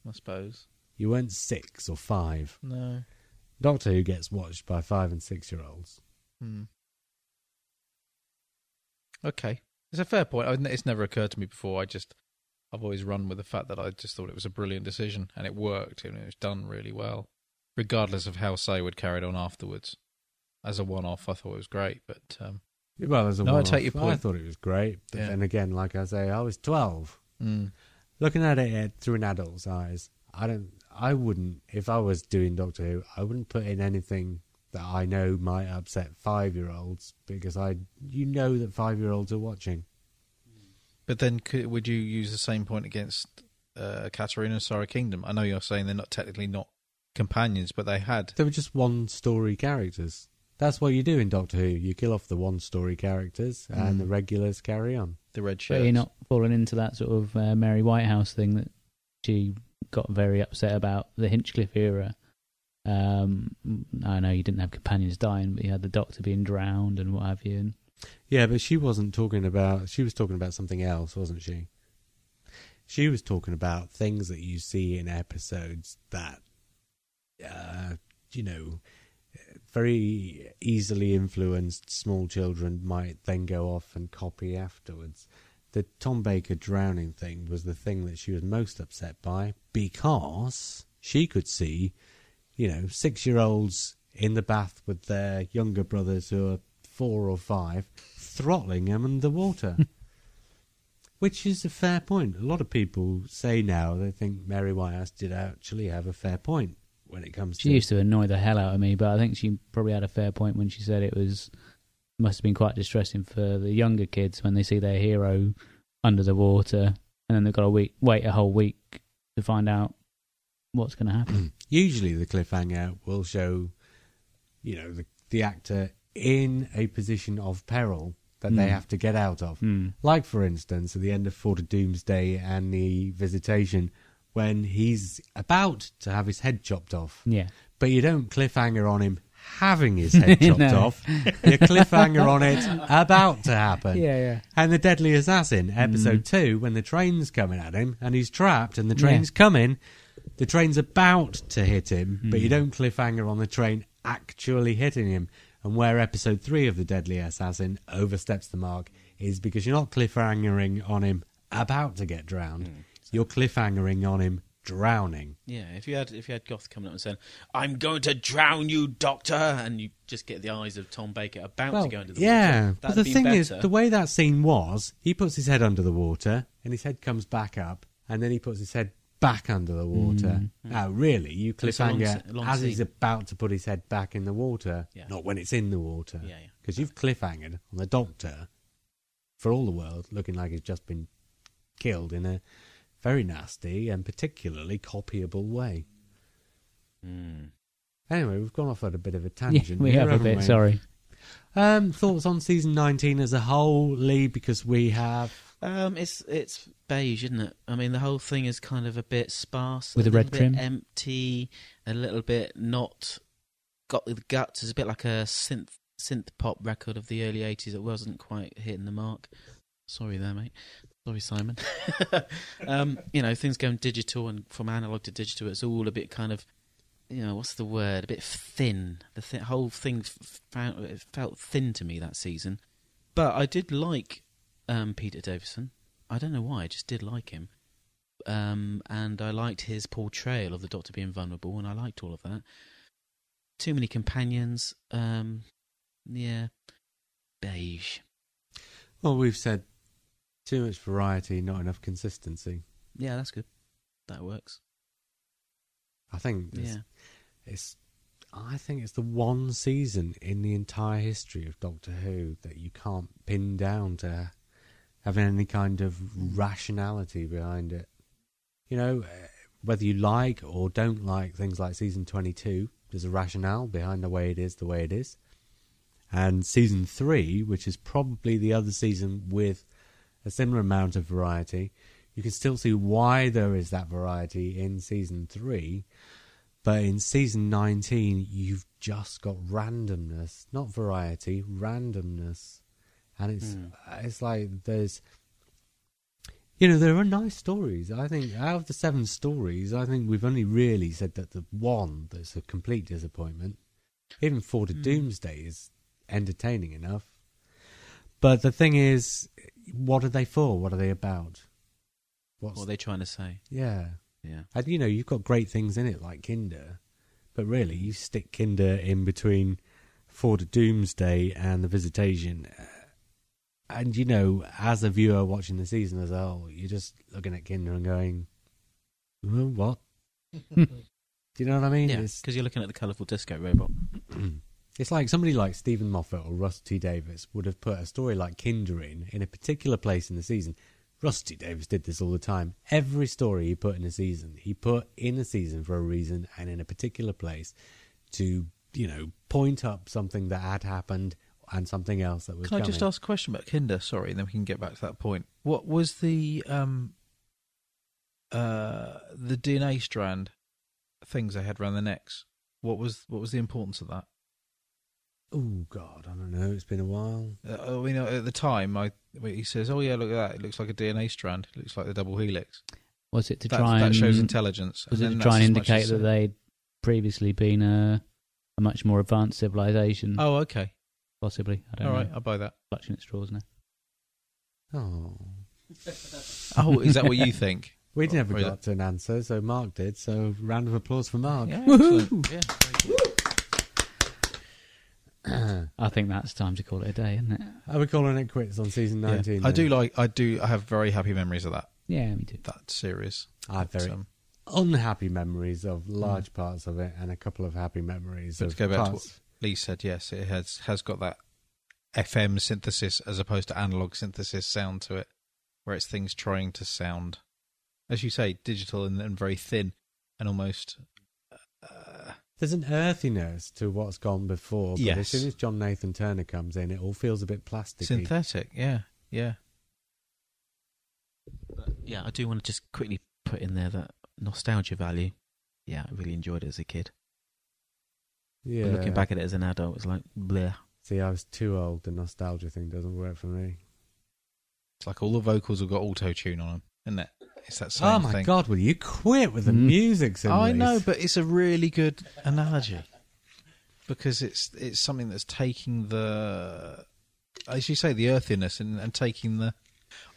I suppose. You weren't six or five. No. Doctor Who gets watched by five and six year olds. Hmm. Okay, it's a fair point. I- It's never occurred to me before. I just, I've always run with the fact that I just thought it was a brilliant decision, and it worked, and it was done really well, regardless of how Saward carried on afterwards. As a one-off, I thought it was great, but um, Well, as a No, I take your point. I thought it was great, but Yeah. then again, like I say, I was twelve. mm, Looking at it uh, through an adult's eyes, I don't. I wouldn't. If I was doing Doctor Who, I wouldn't put in anything that I know might upset five-year-olds because I, you know, that five-year-olds are watching. But then, could, would you use the same point against uh, Katarina and Sara Kingdom? I know you're saying they're not technically not companions, but they had. They were just one story characters. That's what you do in Doctor Who. You kill off the one story characters, and Mm. the regulars carry on. The red But you're not falling into that sort of uh, Mary Whitehouse thing that she got very upset about the Hinchcliffe era. Um, I know you didn't have companions dying, but you had the Doctor being drowned and what have you. And Yeah, but she wasn't talking about. She was talking about something else, wasn't she? She was talking about things that you see in episodes that, uh, you know, very easily influenced small children might then go off and copy afterwards. The Tom Baker drowning thing was the thing that she was most upset by because she could see, you know, six year olds in the bath with their younger brothers who are four or five throttling them underwater. Which is a fair point. A lot of people say now they think Mary Whitehouse did actually have a fair point when it comes she to. She used to annoy the hell out of me, but I think she probably had a fair point when she said it was must have been quite distressing for the younger kids when they see their hero under the water and then they've got to wait, wait a whole week to find out what's going to happen. Usually, the cliffhanger will show, you know, the the actor in a position of peril that they Mm. have to get out of. Hmm. Like, for instance, at the end of Four to Doomsday and the Visitation, when he's about to have his head chopped off, Yeah. but you don't cliffhanger on him having his head chopped No. off. You cliffhanger on it about to happen. Yeah, yeah. And the Deadly Assassin, episode two, when the train's coming at him and he's trapped and the Yeah. train's coming, the train's about to hit him, but you Mm. don't cliffhanger on the train actually hitting him. And where episode three of the Deadly Assassin oversteps the mark is because you're not cliffhangering on him about to get drowned. Mm. You're cliffhangering on him drowning. Yeah, if you had if you had Goth coming up and saying, "I'm going to drown you, Doctor," and you just get the eyes of Tom Baker about to go into the yeah, water, but the thing better. is, the way that scene was, he puts his head under the water, and his head comes back up, and then he puts his head back under the water. Mm. Now, really, you a long cliffhanger long as he's about to put his head back in the water, Yeah. not when it's in the water. Yeah, yeah. Because you've cliffhangered on the Doctor for all the world, looking like he's just been killed in a very nasty and particularly copyable way. Mm. Anyway, we've gone off at a bit of a Yeah, tangent. we here, have a bit, we? sorry. Um, thoughts on season 19 as a whole, Lee, because we have. Um, it's it's beige, isn't it? I mean, the whole thing is kind of a bit sparse, With a the red little bit trim? empty, a little bit not got the guts. It's a bit like a synth synth pop record of the early '80s. It wasn't quite hitting the mark. Sorry there, mate. Sorry, Simon. um, you know, things going digital and from analog to digital. It's all a bit kind of, you know, what's the word? A bit thin. The th- whole thing f- found, it felt thin to me that season. But I did like um, Peter Davison. I don't know why. I just did like him. Um, and I liked his portrayal of the Doctor being vulnerable, and I liked all of that. Too many companions. Um, yeah, beige. Well, we've said too much variety, not enough consistency. Yeah, that's good. That works. I think it's, Yeah. it's. I think it's the one season in the entire history of Doctor Who that you can't pin down to having any kind of rationality behind it. You know, eh, whether you like or don't like things like season 22, there's a rationale behind the way it is the way it is. And season 3, which is probably the other season with a similar amount of variety, you can still see why there is that variety in season 3. But in season 19, you've just got randomness, not variety, randomness. And it's Mm. it's like there's you know, there are nice stories. I think out of the seven stories, I think we've only really said that the one that's a complete disappointment. Even Four to Mm. Doomsday is entertaining enough. But the thing is, what are they for? What are they about? What's What are they trying to say? yeah? Yeah. And you know, you've got great things in it like Kinda, but really, you stick Kinda in between Four to Doomsday and the Visitation, uh, and you know, as a viewer watching the season as a whole, you're just looking at Kinda and going, "Oh, "What?" Do you know what I mean? Yeah, because you're looking at the colourful disco robot. it's like somebody like Steven Moffat or T Davies would have put a story like Kinda in in a particular place in the season, Rusty Davies did this all the time. Every story he put in a season, he put in a season for a reason and in a particular place to, you know, point up something that had happened and something else that was Can I just ask a question about Kinda? Sorry, and then we can get back to that point. What was the um uh the DNA strand things they had around their necks? What was what was the importance of that? Oh God, I don't know. It's been a while. Uh, I mean, uh, at the time, I he says, "Oh yeah, look at that! It looks like a DNA strand. It looks like the double helix." Was it to that, try that and shows intelligence. was it to try and that's as much indicate that they'd previously been a, a much more advanced civilization? Oh, okay. possibly. I don't All know. right, I'll buy that. Clutching at straws now. Oh, Oh, is that what you think? we never Or is got to an answer, so Mark did. So round of applause for Mark. Yeah, excellent. Yeah, very good. I think that's time to call it a day, isn't it? Are we calling it quits on season Yeah. nineteen? I do like. I do. I have very happy memories of that Yeah, me too. that series. I have very um, unhappy memories of large parts of it, and a couple of happy memories But of to go back to parts. Lee said yes, it has has got that FM synthesis as opposed to analog synthesis sound to it, where it's things trying to sound, as you say, digital and, and very thin and almost. There's an earthiness to what's gone before, but as soon as John Nathan Turner comes in, it all feels a bit plasticky. synthetic, yeah, yeah. But yeah, I do want to just quickly put in there that nostalgia value. Yeah, I really enjoyed it as a kid. yeah. But looking back at it as an adult, it's like bleh. See, I was too old. The nostalgia thing doesn't work for me. It's like all the vocals have got auto tune on them, isn't it? It's that same oh my thing. god, will you quit with the Mm. music? I know, but it's a really good analogy because it's it's something that's taking the, as you say, the earthiness and, and taking the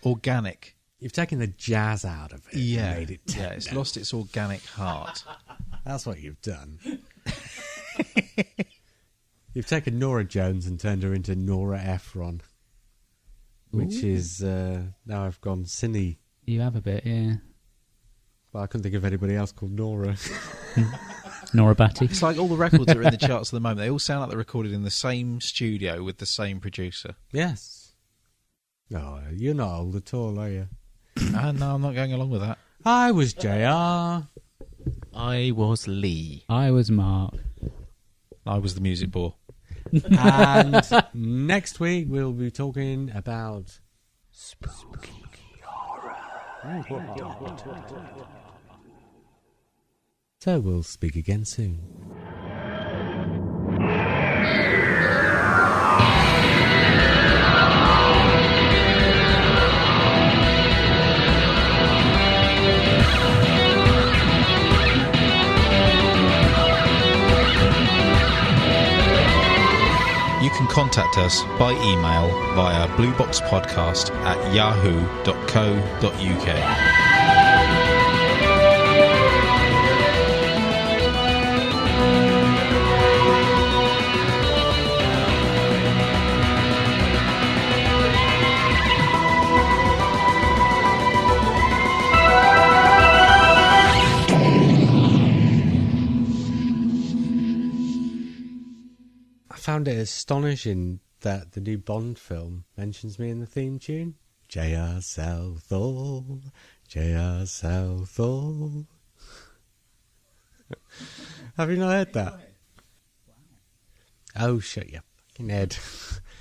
organic. you've taken the jazz out of it. and made it. yeah, it's lost its organic heart. That's what you've done. you've taken Norah Jones and turned her into Nora Ephron, which is uh, now I've gone cine. You have a bit, yeah. But I couldn't think of anybody else called Nora. Nora Batty. It's like all the records that are in the charts at the moment. They all sound like they're recorded in the same studio with the same producer. yes. No, you're not old at all, are you? and ah, no, I'm not going along with that. I was Jr. I was Lee. I was Mark. I was the music bore. and next week we'll be talking about spooky horror. So we'll speak again soon. Can contact us by email via blueboxpodcast at yahoo.co.uk. found it astonishing that the new Bond film mentions me in the theme tune. J.R. Southall, J.R. Southall. Have you not heard that? Oh, shut your fucking head.